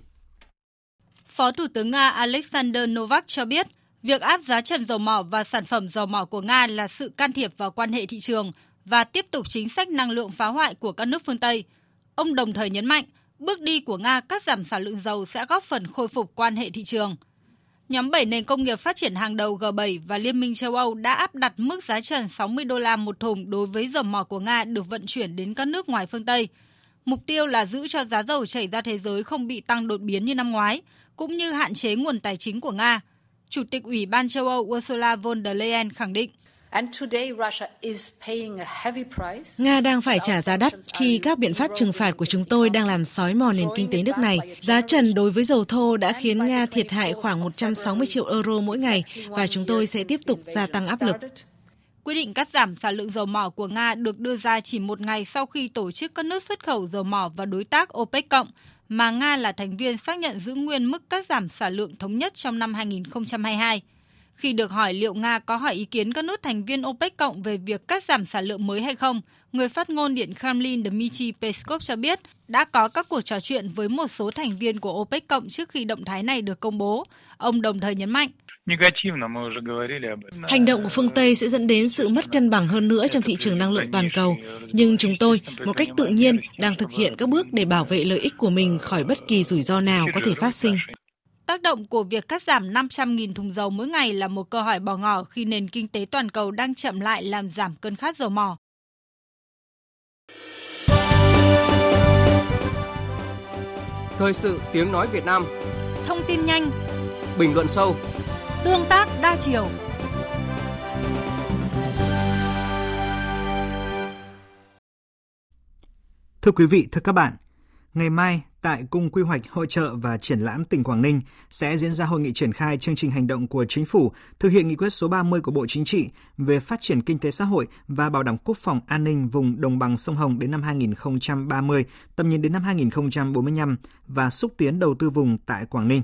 Phó Thủ tướng Nga Alexander Novak cho biết, việc áp giá trần dầu mỏ và sản phẩm dầu mỏ của Nga là sự can thiệp vào quan hệ thị trường và tiếp tục chính sách năng lượng phá hoại của các nước phương Tây. Ông đồng thời nhấn mạnh, bước đi của Nga cắt giảm sản lượng dầu sẽ góp phần khôi phục quan hệ thị trường. Nhóm 7 nền công nghiệp phát triển hàng đầu G7 và Liên minh châu Âu đã áp đặt mức giá trần 60 đô la một thùng đối với dầu mỏ của Nga được vận chuyển đến các nước ngoài phương Tây. Mục tiêu là giữ cho giá dầu chảy ra thế giới không bị tăng đột biến như năm ngoái, cũng như hạn chế nguồn tài chính của Nga. Chủ tịch Ủy ban châu Âu Ursula von der Leyen khẳng định
Nga đang phải trả giá đắt khi các biện pháp trừng phạt của chúng tôi đang làm sói mòn nền kinh tế nước này. Giá trần đối với dầu thô đã khiến Nga thiệt hại khoảng 160 triệu euro mỗi ngày và chúng tôi sẽ tiếp tục gia tăng áp lực.
Quyết định cắt giảm sản lượng dầu mỏ của Nga được đưa ra chỉ một ngày sau khi tổ chức các nước xuất khẩu dầu mỏ và đối tác OPEC cộng mà Nga là thành viên xác nhận giữ nguyên mức cắt giảm sản lượng thống nhất trong năm 2022. Khi được hỏi liệu Nga có hỏi ý kiến các nước thành viên OPEC cộng về việc cắt giảm sản lượng mới hay không, người phát ngôn Điện Kremlin Dmitry Peskov cho biết đã có các cuộc trò chuyện với một số thành viên của OPEC cộng trước khi động thái này được công bố. Ông đồng thời nhấn mạnh
Hành động của phương Tây sẽ dẫn đến sự mất cân bằng hơn nữa trong thị trường năng lượng toàn cầu, nhưng chúng tôi, một cách tự nhiên, đang thực hiện các bước để bảo vệ lợi ích của mình khỏi bất kỳ rủi ro nào có thể phát sinh.
Tác động của việc cắt giảm 500.000 thùng dầu mỗi ngày là một câu hỏi bỏ ngỏ khi nền kinh tế toàn cầu đang chậm lại làm giảm cơn khát dầu mỏ.
Thời sự tiếng nói Việt Nam.
Thông tin nhanh.
Bình luận sâu.
Tương tác đa chiều.
Thưa quý vị, thưa các bạn, ngày mai tại Cung Quy hoạch Hội trợ và Triển lãm tỉnh Quảng Ninh sẽ diễn ra hội nghị triển khai chương trình hành động của Chính phủ thực hiện nghị quyết số 30 của Bộ Chính trị về phát triển kinh tế xã hội và bảo đảm quốc phòng an ninh vùng đồng bằng sông Hồng đến năm 2030, tầm nhìn đến năm 2045 và xúc tiến đầu tư vùng tại Quảng Ninh.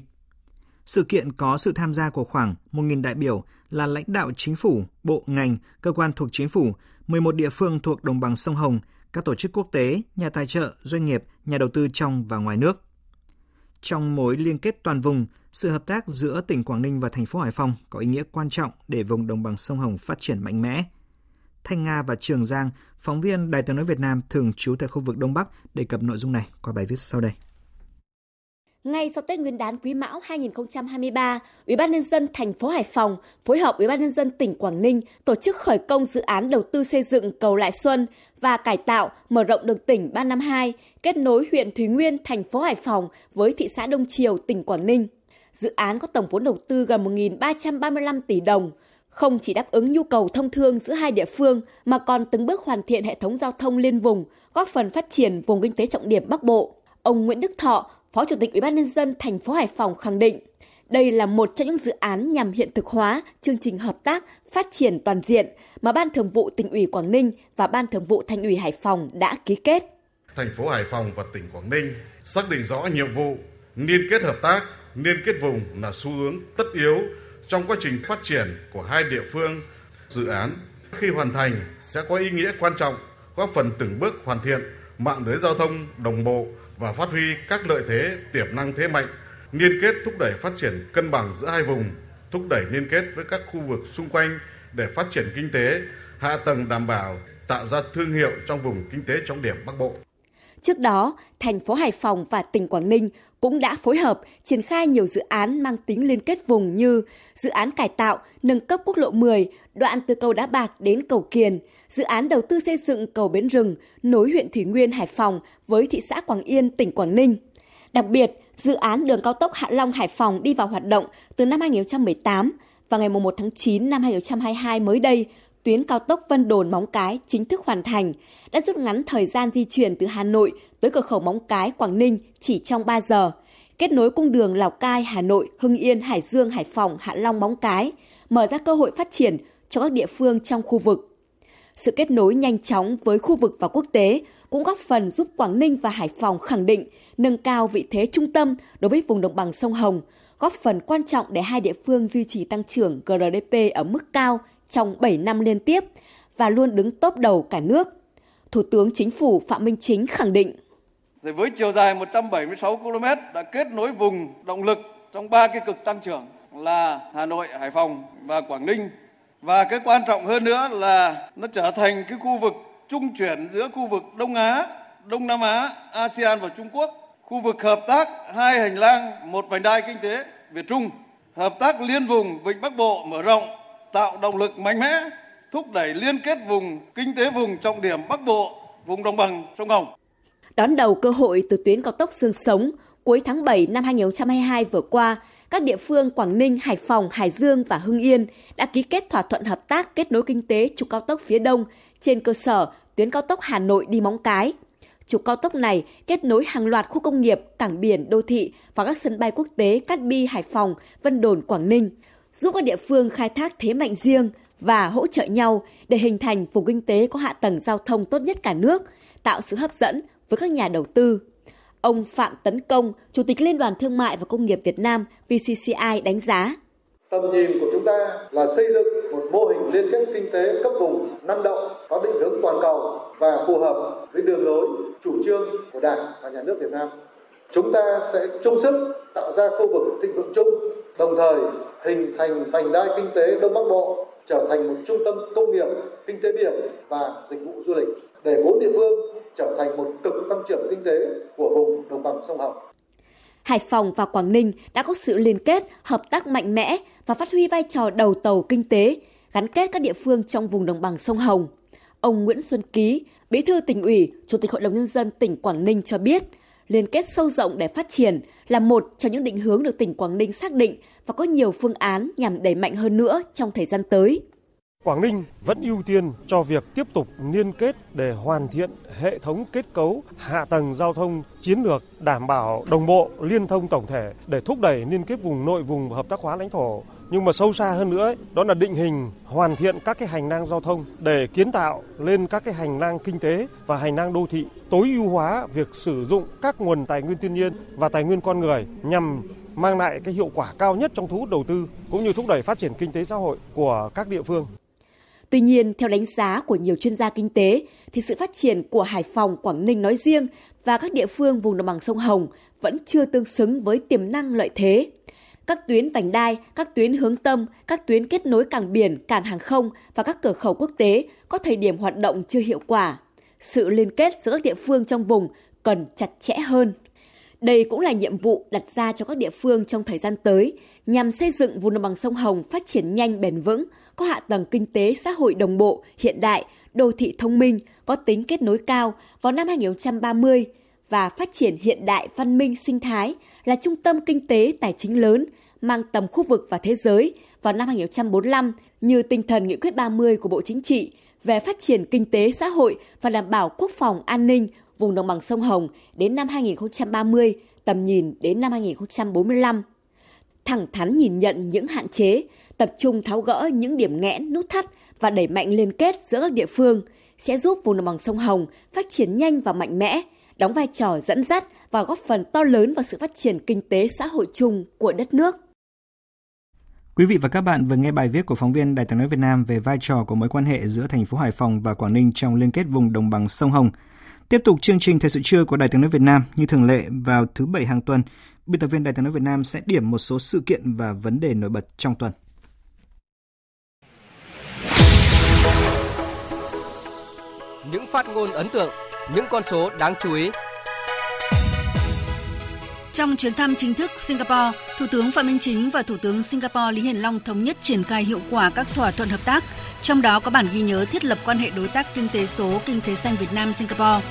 Sự kiện có sự tham gia của khoảng 1.000 đại biểu là lãnh đạo chính phủ, bộ, ngành, cơ quan thuộc chính phủ, 11 địa phương thuộc đồng bằng sông Hồng, các tổ chức quốc tế, nhà tài trợ, doanh nghiệp, nhà đầu tư trong và ngoài nước. Trong mối liên kết toàn vùng, sự hợp tác giữa tỉnh Quảng Ninh và thành phố Hải Phòng có ý nghĩa quan trọng để vùng đồng bằng sông Hồng phát triển mạnh mẽ. Thanh Nga và Trường Giang, phóng viên Đài tiếng nói Việt Nam thường trú tại khu vực Đông Bắc đề cập nội dung này qua bài viết sau đây.
Ngay sau Tết Nguyên đán Quý Mão 2023, Ủy ban nhân dân thành phố Hải Phòng phối hợp Ủy ban nhân dân tỉnh Quảng Ninh tổ chức khởi công dự án đầu tư xây dựng cầu Lại Xuân và cải tạo mở rộng đường tỉnh 352 kết nối huyện Thúy Nguyên, thành phố Hải Phòng với thị xã Đông Triều, tỉnh Quảng Ninh. Dự án có tổng vốn đầu tư gần 1.335 tỷ đồng, không chỉ đáp ứng nhu cầu thông thương giữa hai địa phương mà còn từng bước hoàn thiện hệ thống giao thông liên vùng, góp phần phát triển vùng kinh tế trọng điểm Bắc Bộ. Ông Nguyễn Đức Thọ, Phó Chủ tịch Ủy ban nhân dân thành phố Hải Phòng khẳng định, đây là một trong những dự án nhằm hiện thực hóa chương trình hợp tác phát triển toàn diện mà Ban Thường vụ tỉnh ủy Quảng Ninh và Ban Thường vụ Thành ủy Hải Phòng đã ký kết.
Thành phố Hải Phòng và tỉnh Quảng Ninh xác định rõ nhiệm vụ liên kết hợp tác, liên kết vùng là xu hướng tất yếu trong quá trình phát triển của hai địa phương. Dự án khi hoàn thành sẽ có ý nghĩa quan trọng, góp phần từng bước hoàn thiện mạng lưới giao thông đồng bộ và phát huy các lợi thế tiềm năng thế mạnh, liên kết thúc đẩy phát triển cân bằng giữa hai vùng, thúc đẩy liên kết với các khu vực xung quanh để phát triển kinh tế, hạ tầng đảm bảo, tạo ra thương hiệu trong vùng kinh tế trọng điểm Bắc Bộ.
Trước đó, thành phố Hải Phòng và tỉnh Quảng Ninh cũng đã phối hợp triển khai nhiều dự án mang tính liên kết vùng như dự án cải tạo, nâng cấp quốc lộ 10, đoạn từ cầu Đá Bạc đến cầu Kiền, dự án đầu tư xây dựng cầu Bến Rừng nối huyện Thủy Nguyên, Hải Phòng với thị xã Quảng Yên, tỉnh Quảng Ninh. Đặc biệt, dự án đường cao tốc Hạ Long Hải Phòng đi vào hoạt động từ năm 2018 và ngày 1 tháng 9 năm 2022 mới đây, tuyến cao tốc Vân Đồn Móng Cái chính thức hoàn thành, đã rút ngắn thời gian di chuyển từ Hà Nội tới cửa khẩu Móng Cái, Quảng Ninh chỉ trong 3 giờ, kết nối cung đường Lào Cai, Hà Nội, Hưng Yên, Hải Dương, Hải Phòng, Hạ Long, Móng Cái, mở ra cơ hội phát triển cho các địa phương trong khu vực. Sự kết nối nhanh chóng với khu vực và quốc tế cũng góp phần giúp Quảng Ninh và Hải Phòng khẳng định nâng cao vị thế trung tâm đối với vùng đồng bằng sông Hồng, góp phần quan trọng để hai địa phương duy trì tăng trưởng GDP ở mức cao trong 7 năm liên tiếp và luôn đứng top đầu cả nước. Thủ tướng Chính phủ Phạm Minh Chính khẳng định.
Rồi với chiều dài 176 km đã kết nối vùng động lực trong ba cái cực tăng trưởng là Hà Nội, Hải Phòng và Quảng Ninh. Và cái quan trọng hơn nữa là nó trở thành cái khu vực trung chuyển giữa khu vực Đông Á, Đông Nam Á, ASEAN và Trung Quốc. Khu vực hợp tác hai hành lang, một vành đai kinh tế Việt Trung. Hợp tác liên vùng Vịnh Bắc Bộ mở rộng tạo động lực mạnh mẽ, thúc đẩy liên kết vùng kinh tế vùng trọng điểm Bắc Bộ, vùng đồng bằng sông Hồng.
Đón đầu cơ hội từ tuyến cao tốc Sương Sống, cuối tháng 7 năm 2022 vừa qua, các địa phương Quảng Ninh, Hải Phòng, Hải Dương và Hưng Yên đã ký kết thỏa thuận hợp tác kết nối kinh tế trục cao tốc phía Đông trên cơ sở tuyến cao tốc Hà Nội đi Móng Cái. Trục cao tốc này kết nối hàng loạt khu công nghiệp, cảng biển, đô thị và các sân bay quốc tế Cát Bi, Hải Phòng, Vân Đồn, Quảng Ninh giúp các địa phương khai thác thế mạnh riêng và hỗ trợ nhau để hình thành vùng kinh tế có hạ tầng giao thông tốt nhất cả nước, tạo sự hấp dẫn với các nhà đầu tư. Ông Phạm Tấn Công, Chủ tịch Liên đoàn Thương mại và Công nghiệp Việt Nam VCCI đánh giá.
Tầm nhìn của chúng ta là xây dựng một mô hình liên kết kinh tế cấp vùng năng động, có định hướng toàn cầu và phù hợp với đường lối, chủ trương của Đảng và Nhà nước Việt Nam. Chúng ta sẽ chung sức tạo ra khu vực thịnh vượng chung đồng thời hình thành vành đai kinh tế Đông Bắc Bộ trở thành một trung tâm công nghiệp, kinh tế biển và dịch vụ du lịch để bốn địa phương trở thành một cực tăng trưởng kinh tế của vùng đồng bằng sông Hồng.
Hải Phòng và Quảng Ninh đã có sự liên kết, hợp tác mạnh mẽ và phát huy vai trò đầu tàu kinh tế, gắn kết các địa phương trong vùng đồng bằng sông Hồng. Ông Nguyễn Xuân Ký, Bí thư tỉnh ủy, Chủ tịch Hội đồng Nhân dân tỉnh Quảng Ninh cho biết, liên kết sâu rộng để phát triển là một trong những định hướng được tỉnh Quảng Ninh xác định và có nhiều phương án nhằm đẩy mạnh hơn nữa trong thời gian tới.
Quảng Ninh vẫn ưu tiên cho việc tiếp tục liên kết để hoàn thiện hệ thống kết cấu hạ tầng giao thông, chiến lược, đảm bảo đồng bộ, liên thông tổng thể để thúc đẩy liên kết vùng nội vùng và hợp tác hóa lãnh thổ nhưng mà sâu xa hơn nữa đó là định hình, hoàn thiện các cái hành lang giao thông để kiến tạo lên các cái hành lang kinh tế và hành lang đô thị, tối ưu hóa việc sử dụng các nguồn tài nguyên thiên nhiên và tài nguyên con người nhằm mang lại cái hiệu quả cao nhất trong thu hút đầu tư cũng như thúc đẩy phát triển kinh tế xã hội của các địa phương.
Tuy nhiên, theo đánh giá của nhiều chuyên gia kinh tế, thì sự phát triển của Hải Phòng, Quảng Ninh nói riêng và các địa phương vùng đồng bằng sông Hồng vẫn chưa tương xứng với tiềm năng lợi thế. Các tuyến vành đai, các tuyến hướng tâm, các tuyến kết nối cảng biển, cảng hàng không và các cửa khẩu quốc tế có thời điểm hoạt động chưa hiệu quả. Sự liên kết giữa các địa phương trong vùng cần chặt chẽ hơn. Đây cũng là nhiệm vụ đặt ra cho các địa phương trong thời gian tới nhằm xây dựng vùng đồng bằng sông Hồng phát triển nhanh bền vững, có hạ tầng kinh tế xã hội đồng bộ, hiện đại, đô thị thông minh, có tính kết nối cao vào năm 2030 và phát triển hiện đại văn minh sinh thái là trung tâm kinh tế tài chính lớn mang tầm khu vực và thế giới vào năm 2045 như tinh thần nghị quyết 30 của Bộ Chính trị về phát triển kinh tế xã hội và đảm bảo quốc phòng an ninh vùng đồng bằng sông Hồng đến năm 2030, tầm nhìn đến năm 2045. Thẳng thắn nhìn nhận những hạn chế, tập trung tháo gỡ những điểm nghẽn, nút thắt và đẩy mạnh liên kết giữa các địa phương sẽ giúp vùng đồng bằng sông Hồng phát triển nhanh và mạnh mẽ, đóng vai trò dẫn dắt và góp phần to lớn vào sự phát triển kinh tế xã hội chung của đất nước.
Quý vị và các bạn vừa nghe bài viết của phóng viên Đài tiếng nói Việt Nam về vai trò của mối quan hệ giữa thành phố Hải Phòng và Quảng Ninh trong liên kết vùng đồng bằng sông Hồng. Tiếp tục chương trình thời sự trưa của Đài tiếng nói Việt Nam như thường lệ vào thứ bảy hàng tuần, biên tập viên Đài tiếng nói Việt Nam sẽ điểm một số sự kiện và vấn đề nổi bật trong tuần.
Những phát ngôn ấn tượng, những con số đáng chú ý
trong chuyến thăm chính thức Singapore, Thủ tướng Phạm Minh Chính và Thủ tướng Singapore Lý Hiển Long thống nhất triển khai hiệu quả các thỏa thuận hợp tác, trong đó có bản ghi nhớ thiết lập quan hệ đối tác kinh tế số Kinh tế xanh Việt Nam Singapore.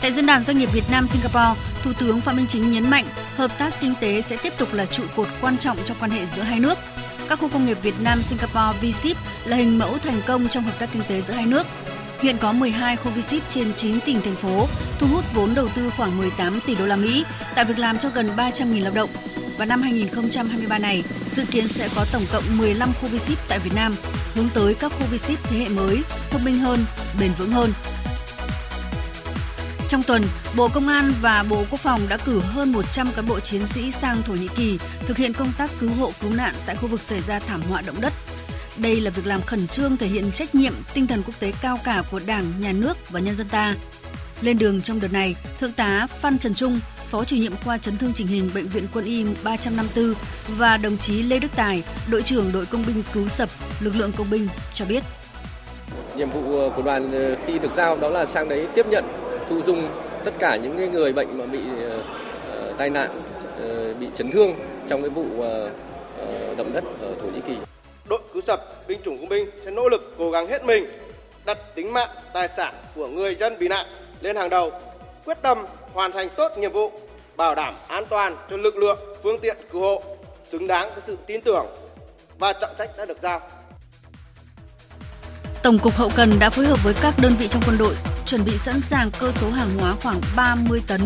Tại diễn đàn doanh nghiệp Việt Nam Singapore, Thủ tướng Phạm Minh Chính nhấn mạnh hợp tác kinh tế sẽ tiếp tục là trụ cột quan trọng trong quan hệ giữa hai nước. Các khu công nghiệp Việt Nam Singapore V-SIP là hình mẫu thành công trong hợp tác kinh tế giữa hai nước Hiện có 12 khu visit trên 9 tỉnh thành phố, thu hút vốn đầu tư khoảng 18 tỷ đô la Mỹ, tạo việc làm cho gần 300.000 lao động. Và năm 2023 này, dự kiến sẽ có tổng cộng 15 khu visit tại Việt Nam, hướng tới các khu visit thế hệ mới, thông minh hơn, bền vững hơn. Trong tuần, Bộ Công an và Bộ Quốc phòng đã cử hơn 100 cán bộ chiến sĩ sang Thổ Nhĩ Kỳ thực hiện công tác cứu hộ cứu nạn tại khu vực xảy ra thảm họa động đất đây là việc làm khẩn trương thể hiện trách nhiệm, tinh thần quốc tế cao cả của Đảng, Nhà nước và nhân dân ta. Lên đường trong đợt này, Thượng tá Phan Trần Trung, Phó chủ nhiệm khoa chấn thương chỉnh hình Bệnh viện Quân y 354 và đồng chí Lê Đức Tài, đội trưởng đội công binh cứu sập lực lượng công binh cho biết.
Nhiệm vụ của đoàn ờ, khi được giao đó là sang đấy tiếp nhận, thu dung tất cả những người bệnh mà bị ờ, ờ, tai nạn, bị chấn thương trong cái vụ động đất ở Thổ Nhĩ Kỳ
đội cứu sập binh chủng công binh sẽ nỗ lực cố gắng hết mình đặt tính mạng tài sản của người dân bị nạn lên hàng đầu quyết tâm hoàn thành tốt nhiệm vụ bảo đảm an toàn cho lực lượng phương tiện cứu hộ xứng đáng với sự tin tưởng và trọng trách đã được giao.
Tổng cục Hậu cần đã phối hợp với các đơn vị trong quân đội chuẩn bị sẵn sàng cơ số hàng hóa khoảng 30 tấn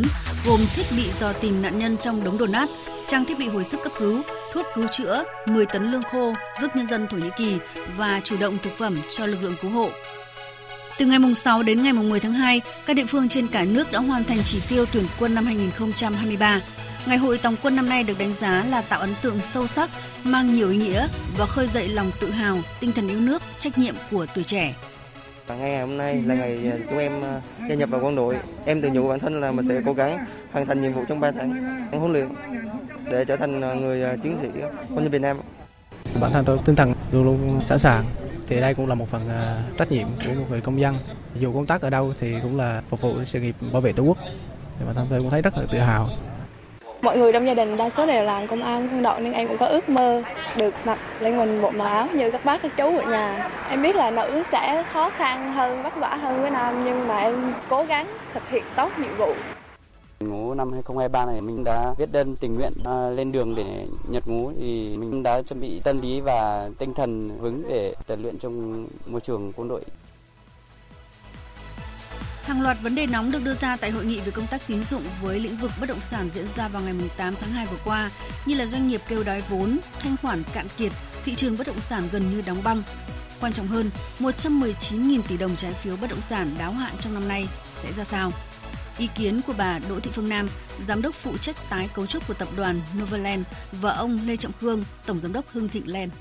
gồm thiết bị dò tìm nạn nhân trong đống đổ nát, trang thiết bị hồi sức cấp cứu, thuốc cứu chữa, 10 tấn lương khô giúp nhân dân Thổ Nhĩ Kỳ và chủ động thực phẩm cho lực lượng cứu hộ. Từ ngày mùng 6 đến ngày mùng 10 tháng 2, các địa phương trên cả nước đã hoàn thành chỉ tiêu tuyển quân năm 2023. Ngày hội tòng quân năm nay được đánh giá là tạo ấn tượng sâu sắc, mang nhiều ý nghĩa và khơi dậy lòng tự hào, tinh thần yêu nước, trách nhiệm của tuổi trẻ.
Ngày hôm nay là ngày à, chúng em à, gia nhập vào quân đội. Em tự nhủ bản thân là mình sẽ cố gắng hoàn thành nhiệm vụ trong 3 tháng huấn luyện để trở thành người chiến sĩ quân nhân Việt Nam.
Bản thân tôi tinh thần luôn luôn sẵn sàng. Thì đây cũng là một phần trách nhiệm của một người công dân. Dù công tác ở đâu thì cũng là phục vụ sự nghiệp bảo vệ tổ quốc. Thì bản thân tôi cũng thấy rất là tự hào.
Mọi người trong gia đình đa số đều làm công an quân đội nên em cũng có ước mơ được mặc lên mình bộ màu áo như các bác các chú ở nhà. Em biết là nữ sẽ khó khăn hơn vất vả hơn với nam nhưng mà em cố gắng thực hiện tốt nhiệm vụ
Ngũ năm 2023 này mình đã viết đơn tình nguyện à, lên đường để nhập ngũ thì mình đã chuẩn bị tâm lý và tinh thần vững để tập luyện trong môi trường quân đội.
Hàng loạt vấn đề nóng được đưa ra tại hội nghị về công tác tín dụng với lĩnh vực bất động sản diễn ra vào ngày 8 tháng 2 vừa qua, như là doanh nghiệp kêu đói vốn, thanh khoản cạn kiệt, thị trường bất động sản gần như đóng băng. Quan trọng hơn, 119.000 tỷ đồng trái phiếu bất động sản đáo hạn trong năm nay sẽ ra sao? Ý kiến của bà Đỗ Thị Phương Nam, giám đốc phụ trách tái cấu trúc của tập đoàn Novaland và ông Lê Trọng Khương, tổng giám đốc Hưng Thịnh Land.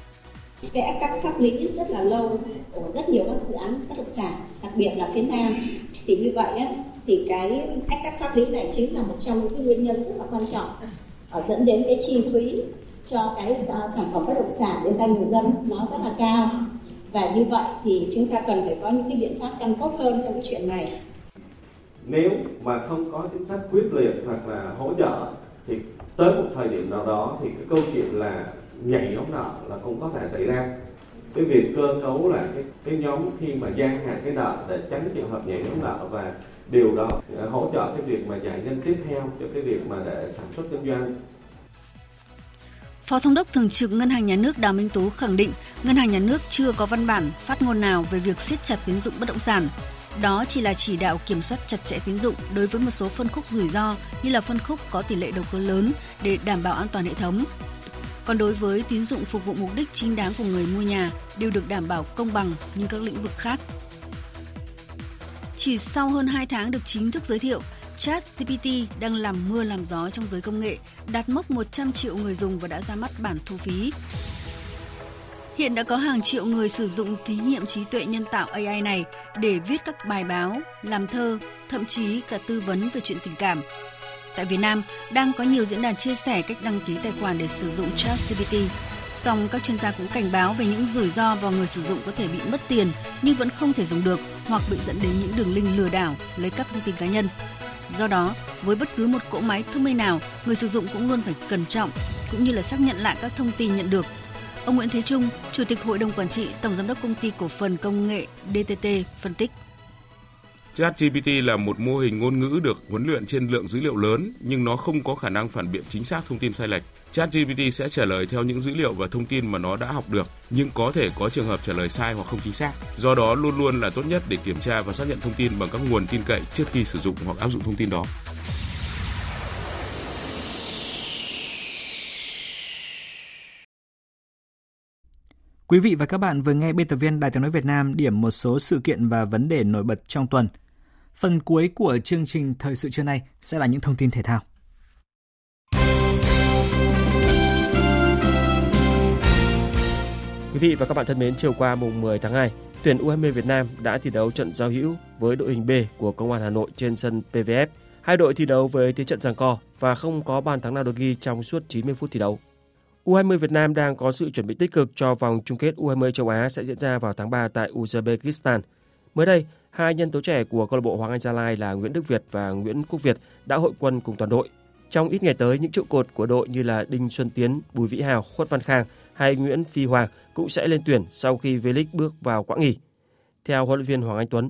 Vẽ các pháp lý rất là lâu của rất nhiều các dự án bất động sản đặc biệt là phía nam. Thì như vậy á, thì cái ách các pháp lý này chính là một trong những cái nguyên nhân rất là quan trọng ở dẫn đến cái chi phí cho cái sản phẩm bất động sản đến tay người dân nó rất là cao. Và như vậy thì chúng ta cần phải có những cái biện pháp căn cốt hơn trong cái chuyện này
nếu mà không có chính sách quyết liệt hoặc là hỗ trợ, thì tới một thời điểm nào đó thì cái câu chuyện là nhảy nhóm nợ là cũng có thể xảy ra cái việc cơ cấu là cái cái nhóm khi mà gian hàng cái nợ để tránh trường hợp nhảy nhóm nợ và điều đó à, hỗ trợ cái việc mà giải ngân tiếp theo cho cái việc mà để sản xuất kinh doanh
Phó Thống đốc Thường trực Ngân hàng Nhà nước Đào Minh Tú khẳng định, Ngân hàng Nhà nước chưa có văn bản phát ngôn nào về việc siết chặt tín dụng bất động sản. Đó chỉ là chỉ đạo kiểm soát chặt chẽ tín dụng đối với một số phân khúc rủi ro như là phân khúc có tỷ lệ đầu cơ lớn để đảm bảo an toàn hệ thống, còn đối với tín dụng phục vụ mục đích chính đáng của người mua nhà đều được đảm bảo công bằng như các lĩnh vực khác. Chỉ sau hơn 2 tháng được chính thức giới thiệu, ChatGPT đang làm mưa làm gió trong giới công nghệ, đạt mốc 100 triệu người dùng và đã ra mắt bản thu phí. Hiện đã có hàng triệu người sử dụng thí nghiệm trí tuệ nhân tạo AI này để viết các bài báo, làm thơ, thậm chí cả tư vấn về chuyện tình cảm. Tại Việt Nam, đang có nhiều diễn đàn chia sẻ cách đăng ký tài khoản để sử dụng ChatGPT. Song các chuyên gia cũng cảnh báo về những rủi ro và người sử dụng có thể bị mất tiền nhưng vẫn không thể dùng được hoặc bị dẫn đến những đường link lừa đảo lấy các thông tin cá nhân. Do đó, với bất cứ một cỗ máy thông minh nào, người sử dụng cũng luôn phải cẩn trọng cũng như là xác nhận lại các thông tin nhận được. Ông Nguyễn Thế Trung, Chủ tịch Hội đồng Quản trị Tổng Giám đốc Công ty Cổ phần Công nghệ DTT phân tích.
ChatGPT là một mô hình ngôn ngữ được huấn luyện trên lượng dữ liệu lớn nhưng nó không có khả năng phản biện chính xác thông tin sai lệch. ChatGPT sẽ trả lời theo những dữ liệu và thông tin mà nó đã học được, nhưng có thể có trường hợp trả lời sai hoặc không chính xác. Do đó luôn luôn là tốt nhất để kiểm tra và xác nhận thông tin bằng các nguồn tin cậy trước khi sử dụng hoặc áp dụng thông tin đó.
Quý vị và các bạn vừa nghe biên tập viên Đài tiếng nói Việt Nam điểm một số sự kiện và vấn đề nổi bật trong tuần. Phần cuối của chương trình thời sự trưa nay sẽ là những thông tin thể thao.
Quý vị và các bạn thân mến, chiều qua mùng 10 tháng 2, tuyển U20 Việt Nam đã thi đấu trận giao hữu với đội hình B của Công an Hà Nội trên sân PVF. Hai đội thi đấu với thế trận giằng co và không có bàn thắng nào được ghi trong suốt 90 phút thi đấu. U20 Việt Nam đang có sự chuẩn bị tích cực cho vòng chung kết U20 châu Á sẽ diễn ra vào tháng 3 tại Uzbekistan. Mới đây, hai nhân tố trẻ của câu lạc bộ Hoàng Anh Gia Lai là Nguyễn Đức Việt và Nguyễn Quốc Việt đã hội quân cùng toàn đội. Trong ít ngày tới, những trụ cột của đội như là Đinh Xuân Tiến, Bùi Vĩ Hào, Khuất Văn Khang hay Nguyễn Phi Hoàng cũng sẽ lên tuyển sau khi V-League bước vào quãng nghỉ. Theo huấn luyện viên Hoàng Anh Tuấn,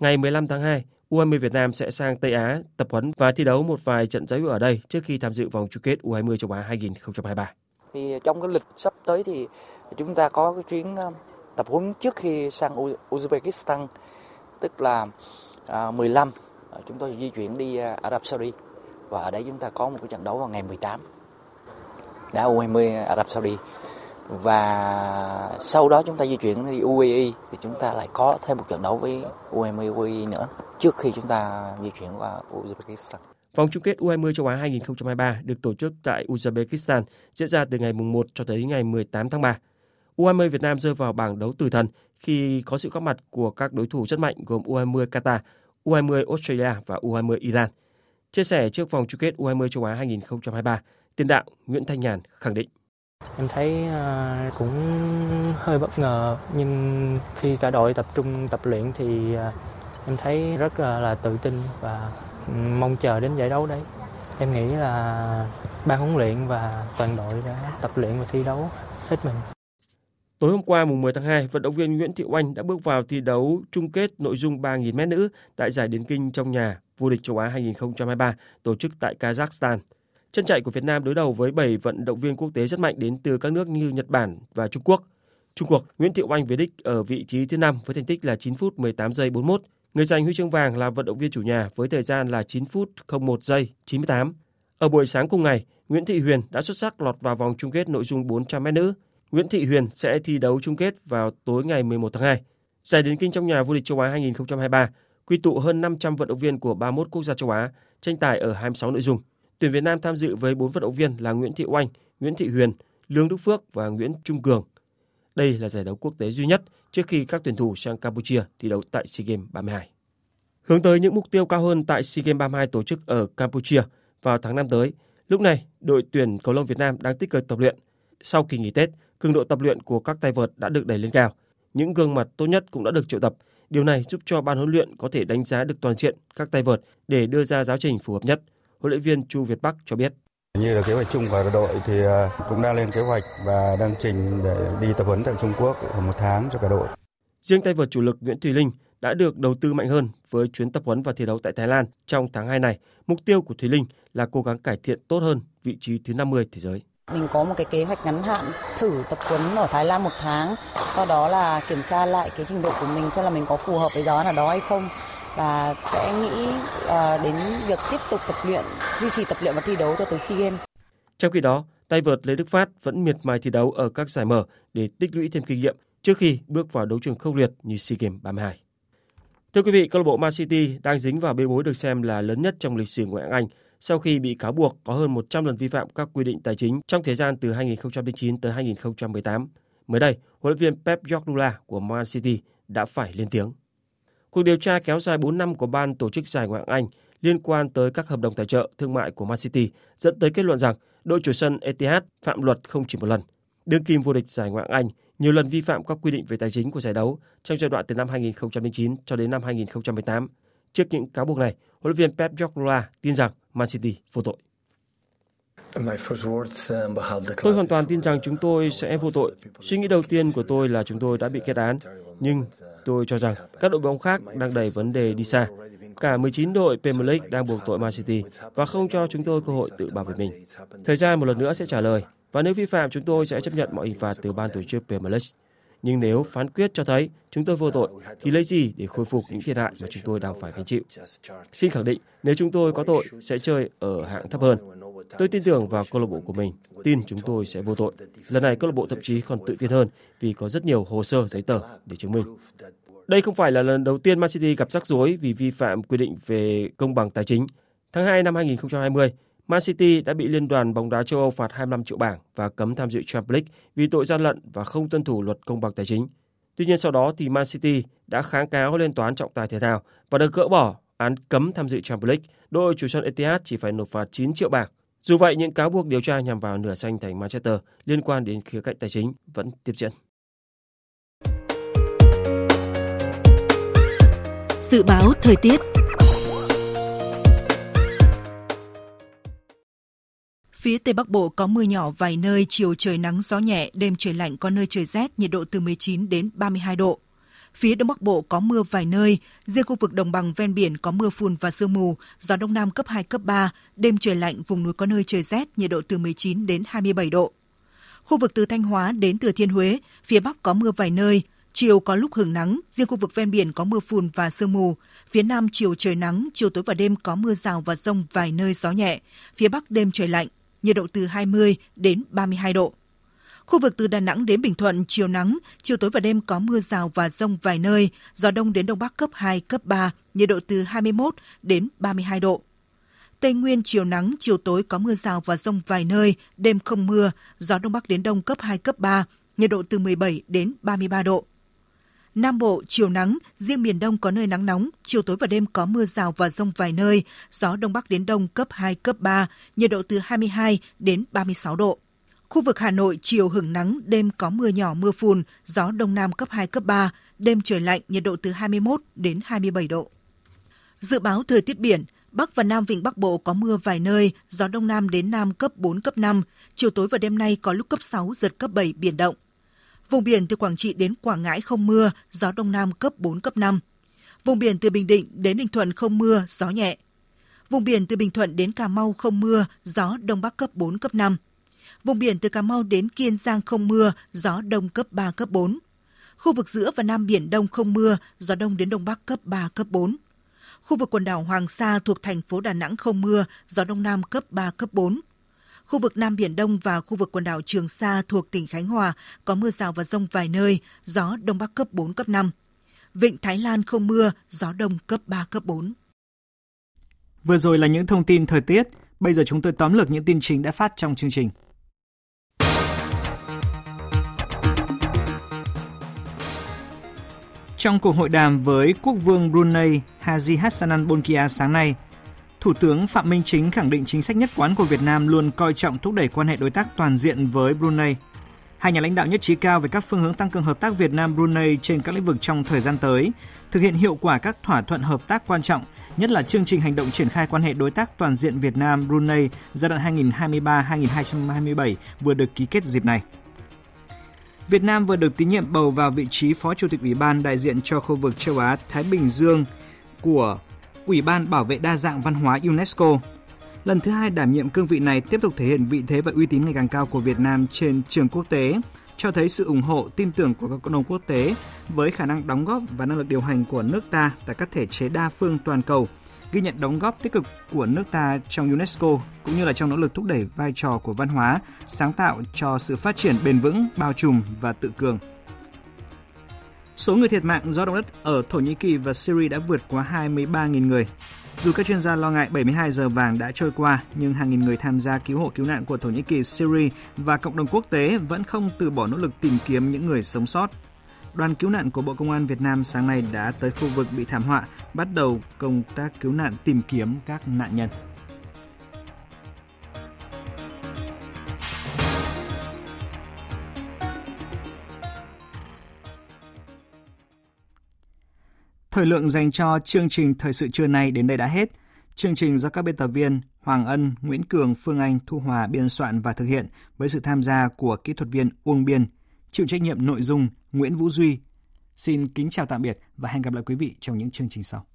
ngày 15 tháng 2, U20 Việt Nam sẽ sang Tây Á tập huấn và thi đấu một vài trận giải hữu ở đây trước khi tham dự vòng chung kết U20 châu Á 2023
thì trong cái lịch sắp tới thì chúng ta có cái chuyến um, tập huấn trước khi sang Uzbekistan, tức là à, 15 à, chúng tôi di chuyển đi à, Ả Rập Saudi và ở đấy chúng ta có một cái trận đấu vào ngày 18 đã U20 Ả Rập Saudi và sau đó chúng ta di chuyển đi UAE thì chúng ta lại có thêm một trận đấu với U20 UAE nữa trước khi chúng ta di chuyển qua Uzbekistan.
Vòng chung kết U20 châu Á 2023 được tổ chức tại Uzbekistan diễn ra từ ngày 1 cho tới ngày 18 tháng 3. U20 Việt Nam rơi vào bảng đấu tử thần khi có sự góp mặt của các đối thủ rất mạnh gồm U20 Qatar, U20 Australia và U20 Iran. Chia sẻ trước vòng chung kết U20 châu Á 2023, tiền đạo Nguyễn Thanh Nhàn khẳng định.
Em thấy ờ, cũng hơi bất ngờ nhưng khi cả đội tập trung tập luyện thì ờ, em thấy rất ờ, là tự tin và mong chờ đến giải đấu đấy. Em nghĩ là ban huấn luyện và toàn đội đã tập luyện và thi đấu hết mình.
Tối hôm qua mùng 10 tháng 2, vận động viên Nguyễn Thị Oanh đã bước vào thi đấu chung kết nội dung 3.000m nữ tại giải điền kinh trong nhà vô địch châu Á 2023 tổ chức tại Kazakhstan. Chân chạy của Việt Nam đối đầu với 7 vận động viên quốc tế rất mạnh đến từ các nước như Nhật Bản và Trung Quốc. Trung Quốc, Nguyễn Thị Oanh về đích ở vị trí thứ 5 với thành tích là 9 phút 18 giây 41. Người giành huy chương vàng là vận động viên chủ nhà với thời gian là 9 phút 01 giây 98. Ở buổi sáng cùng ngày, Nguyễn Thị Huyền đã xuất sắc lọt vào vòng chung kết nội dung 400m nữ. Nguyễn Thị Huyền sẽ thi đấu chung kết vào tối ngày 11 tháng 2. Giải điền kinh trong nhà vô địch châu Á 2023 quy tụ hơn 500 vận động viên của 31 quốc gia châu Á, tranh tài ở 26 nội dung. Tuyển Việt Nam tham dự với 4 vận động viên là Nguyễn Thị Oanh, Nguyễn Thị Huyền, Lương Đức Phước và Nguyễn Trung Cường. Đây là giải đấu quốc tế duy nhất trước khi các tuyển thủ sang Campuchia thi đấu tại SEA Games 32. Hướng tới những mục tiêu cao hơn tại SEA Games 32 tổ chức ở Campuchia vào tháng 5 tới, lúc này đội tuyển cầu lông Việt Nam đang tích cực tập luyện. Sau kỳ nghỉ Tết, cường độ tập luyện của các tay vợt đã được đẩy lên cao. Những gương mặt tốt nhất cũng đã được triệu tập. Điều này giúp cho ban huấn luyện có thể đánh giá được toàn diện các tay vợt để đưa ra giáo trình phù hợp nhất. Huấn luyện viên Chu Việt Bắc cho biết.
Như là kế hoạch chung của đội thì à, cũng đang lên kế hoạch và đang trình để đi tập huấn tại Trung Quốc khoảng một tháng cho cả đội.
Riêng tay vợt chủ lực Nguyễn Thùy Linh đã được đầu tư mạnh hơn với chuyến tập huấn và thi đấu tại Thái Lan trong tháng 2 này. Mục tiêu của Thùy Linh là cố gắng cải thiện tốt hơn vị trí thứ 50 thế giới.
Mình có một cái kế hoạch ngắn hạn thử tập huấn ở Thái Lan một tháng, sau đó là kiểm tra lại cái trình độ của mình xem là mình có phù hợp với đó là đó hay không và sẽ nghĩ uh, đến việc tiếp tục tập luyện, duy trì tập luyện và thi đấu cho tới SEA Games.
Trong khi đó, tay vợt Lê Đức Phát vẫn miệt mài thi đấu ở các giải mở để tích lũy thêm kinh nghiệm trước khi bước vào đấu trường khốc liệt như SEA Games 32. Thưa quý vị, câu lạc bộ Man City đang dính vào bê bối được xem là lớn nhất trong lịch sử ngoại hạng Anh sau khi bị cáo buộc có hơn 100 lần vi phạm các quy định tài chính trong thời gian từ 2009 tới 2018. Mới đây, huấn luyện viên Pep Guardiola của Man City đã phải lên tiếng. Cuộc điều tra kéo dài 4 năm của ban tổ chức giải Ngoại hạng Anh liên quan tới các hợp đồng tài trợ thương mại của Man City dẫn tới kết luận rằng đội chủ sân Etihad phạm luật không chỉ một lần. Đương kim vô địch giải Ngoại hạng Anh nhiều lần vi phạm các quy định về tài chính của giải đấu trong giai đoạn từ năm 2009 cho đến năm 2018. Trước những cáo buộc này, huấn luyện viên Pep Guardiola tin rằng Man City vô tội. Tôi hoàn toàn tin rằng chúng tôi sẽ vô tội. Suy nghĩ đầu tiên của tôi là chúng tôi đã bị kết án. Nhưng tôi cho rằng các đội bóng khác đang đẩy vấn đề đi xa. Cả 19 đội Premier League đang buộc tội Man City và không cho chúng tôi cơ hội tự bảo vệ mình. Thời gian một lần nữa sẽ trả lời. Và nếu vi phạm, chúng tôi sẽ chấp nhận mọi hình phạt từ ban tổ chức Premier League. Nhưng nếu phán quyết cho thấy chúng tôi vô tội, thì lấy gì để khôi phục những thiệt hại mà chúng tôi đang phải gánh chịu? Xin khẳng định, nếu chúng tôi có tội, sẽ chơi ở hạng thấp hơn. Tôi tin tưởng vào câu lạc bộ của mình, tin chúng tôi sẽ vô tội. Lần này câu lạc bộ thậm chí còn tự tin hơn vì có rất nhiều hồ sơ giấy tờ để chứng minh. Đây không phải là lần đầu tiên Man City gặp rắc rối vì vi phạm quy định về công bằng tài chính. Tháng 2 năm 2020, Man City đã bị Liên đoàn bóng đá châu Âu phạt 25 triệu bảng và cấm tham dự Champions League vì tội gian lận và không tuân thủ luật công bằng tài chính. Tuy nhiên sau đó thì Man City đã kháng cáo lên tòa án trọng tài thể thao và được gỡ bỏ án cấm tham dự Champions League. Đội chủ sân Etihad chỉ phải nộp phạt 9 triệu bảng. Dù vậy, những cáo buộc điều tra nhằm vào nửa xanh thành Manchester liên quan đến khía cạnh tài chính vẫn tiếp diễn.
Dự báo thời tiết Phía Tây Bắc Bộ có mưa nhỏ vài nơi, chiều trời nắng gió nhẹ, đêm trời lạnh có nơi trời rét, nhiệt độ từ 19 đến 32 độ. Phía Đông Bắc Bộ có mưa vài nơi, riêng khu vực đồng bằng ven biển có mưa phùn và sương mù, gió Đông Nam cấp 2, cấp 3, đêm trời lạnh, vùng núi có nơi trời rét, nhiệt độ từ 19 đến 27 độ. Khu vực từ Thanh Hóa đến Thừa Thiên Huế, phía Bắc có mưa vài nơi, chiều có lúc hưởng nắng, riêng khu vực ven biển có mưa phùn và sương mù. Phía Nam chiều trời nắng, chiều tối và đêm có mưa rào và rông vài nơi gió nhẹ. Phía Bắc đêm trời lạnh, nhiệt độ từ 20 đến 32 độ. Khu vực từ Đà Nẵng đến Bình Thuận chiều nắng, chiều tối và đêm có mưa rào và rông vài nơi, gió đông đến đông bắc cấp 2, cấp 3, nhiệt độ từ 21 đến 32 độ. Tây Nguyên chiều nắng, chiều tối có mưa rào và rông vài nơi, đêm không mưa, gió đông bắc đến đông cấp 2, cấp 3, nhiệt độ từ 17 đến 33 độ. Nam Bộ chiều nắng, riêng miền Đông có nơi nắng nóng, chiều tối và đêm có mưa rào và rông vài nơi, gió Đông Bắc đến Đông cấp 2, cấp 3, nhiệt độ từ 22 đến 36 độ. Khu vực Hà Nội chiều hưởng nắng, đêm có mưa nhỏ mưa phùn, gió Đông Nam cấp 2, cấp 3, đêm trời lạnh, nhiệt độ từ 21 đến 27 độ. Dự báo thời tiết biển, Bắc và Nam Vịnh Bắc Bộ có mưa vài nơi, gió Đông Nam đến Nam cấp 4, cấp 5, chiều tối và đêm nay có lúc cấp 6, giật cấp 7, biển động. Vùng biển từ Quảng Trị đến Quảng Ngãi không mưa, gió Đông Nam cấp 4, cấp 5. Vùng biển từ Bình Định đến Ninh Thuận không mưa, gió nhẹ. Vùng biển từ Bình Thuận đến Cà Mau không mưa, gió Đông Bắc cấp 4, cấp 5. Vùng biển từ Cà Mau đến Kiên Giang không mưa, gió Đông cấp 3, cấp 4. Khu vực giữa và Nam Biển Đông không mưa, gió Đông đến Đông Bắc cấp 3, cấp 4. Khu vực quần đảo Hoàng Sa thuộc thành phố Đà Nẵng không mưa, gió Đông Nam cấp 3, cấp 4. Khu vực Nam Biển Đông và khu vực quần đảo Trường Sa thuộc tỉnh Khánh Hòa có mưa rào và rông vài nơi, gió Đông Bắc cấp 4, cấp 5. Vịnh Thái Lan không mưa, gió Đông cấp 3, cấp 4.
Vừa rồi là những thông tin thời tiết, bây giờ chúng tôi tóm lược những tin chính đã phát trong chương trình. Trong cuộc hội đàm với quốc vương Brunei Haji Hassanan Bolkiah sáng nay, Thủ tướng Phạm Minh Chính khẳng định chính sách nhất quán của Việt Nam luôn coi trọng thúc đẩy quan hệ đối tác toàn diện với Brunei. Hai nhà lãnh đạo nhất trí cao về các phương hướng tăng cường hợp tác Việt Nam Brunei trên các lĩnh vực trong thời gian tới, thực hiện hiệu quả các thỏa thuận hợp tác quan trọng, nhất là chương trình hành động triển khai quan hệ đối tác toàn diện Việt Nam Brunei giai đoạn 2023-2027 vừa được ký kết dịp này. Việt Nam vừa được tín nhiệm bầu vào vị trí Phó Chủ tịch Ủy ban đại diện cho khu vực châu Á Thái Bình Dương của Ủy ban Bảo vệ đa dạng văn hóa UNESCO. Lần thứ hai đảm nhiệm cương vị này tiếp tục thể hiện vị thế và uy tín ngày càng cao của Việt Nam trên trường quốc tế, cho thấy sự ủng hộ, tin tưởng của các cộng đồng quốc tế với khả năng đóng góp và năng lực điều hành của nước ta tại các thể chế đa phương toàn cầu, ghi nhận đóng góp tích cực của nước ta trong UNESCO cũng như là trong nỗ lực thúc đẩy vai trò của văn hóa, sáng tạo cho sự phát triển bền vững, bao trùm và tự cường. Số người thiệt mạng do động đất ở Thổ Nhĩ Kỳ và Syria đã vượt qua 23.000 người. Dù các chuyên gia lo ngại 72 giờ vàng đã trôi qua, nhưng hàng nghìn người tham gia cứu hộ cứu nạn của Thổ Nhĩ Kỳ, Syria và cộng đồng quốc tế vẫn không từ bỏ nỗ lực tìm kiếm những người sống sót. Đoàn cứu nạn của Bộ Công an Việt Nam sáng nay đã tới khu vực bị thảm họa, bắt đầu công tác cứu nạn tìm kiếm các nạn nhân. Thời lượng dành cho chương trình Thời sự trưa nay đến đây đã hết. Chương trình do các biên tập viên Hoàng Ân, Nguyễn Cường, Phương Anh, Thu Hòa biên soạn và thực hiện với sự tham gia của kỹ thuật viên Uông Biên, chịu trách nhiệm nội dung Nguyễn Vũ Duy. Xin kính chào tạm biệt và hẹn gặp lại quý vị trong những chương trình sau.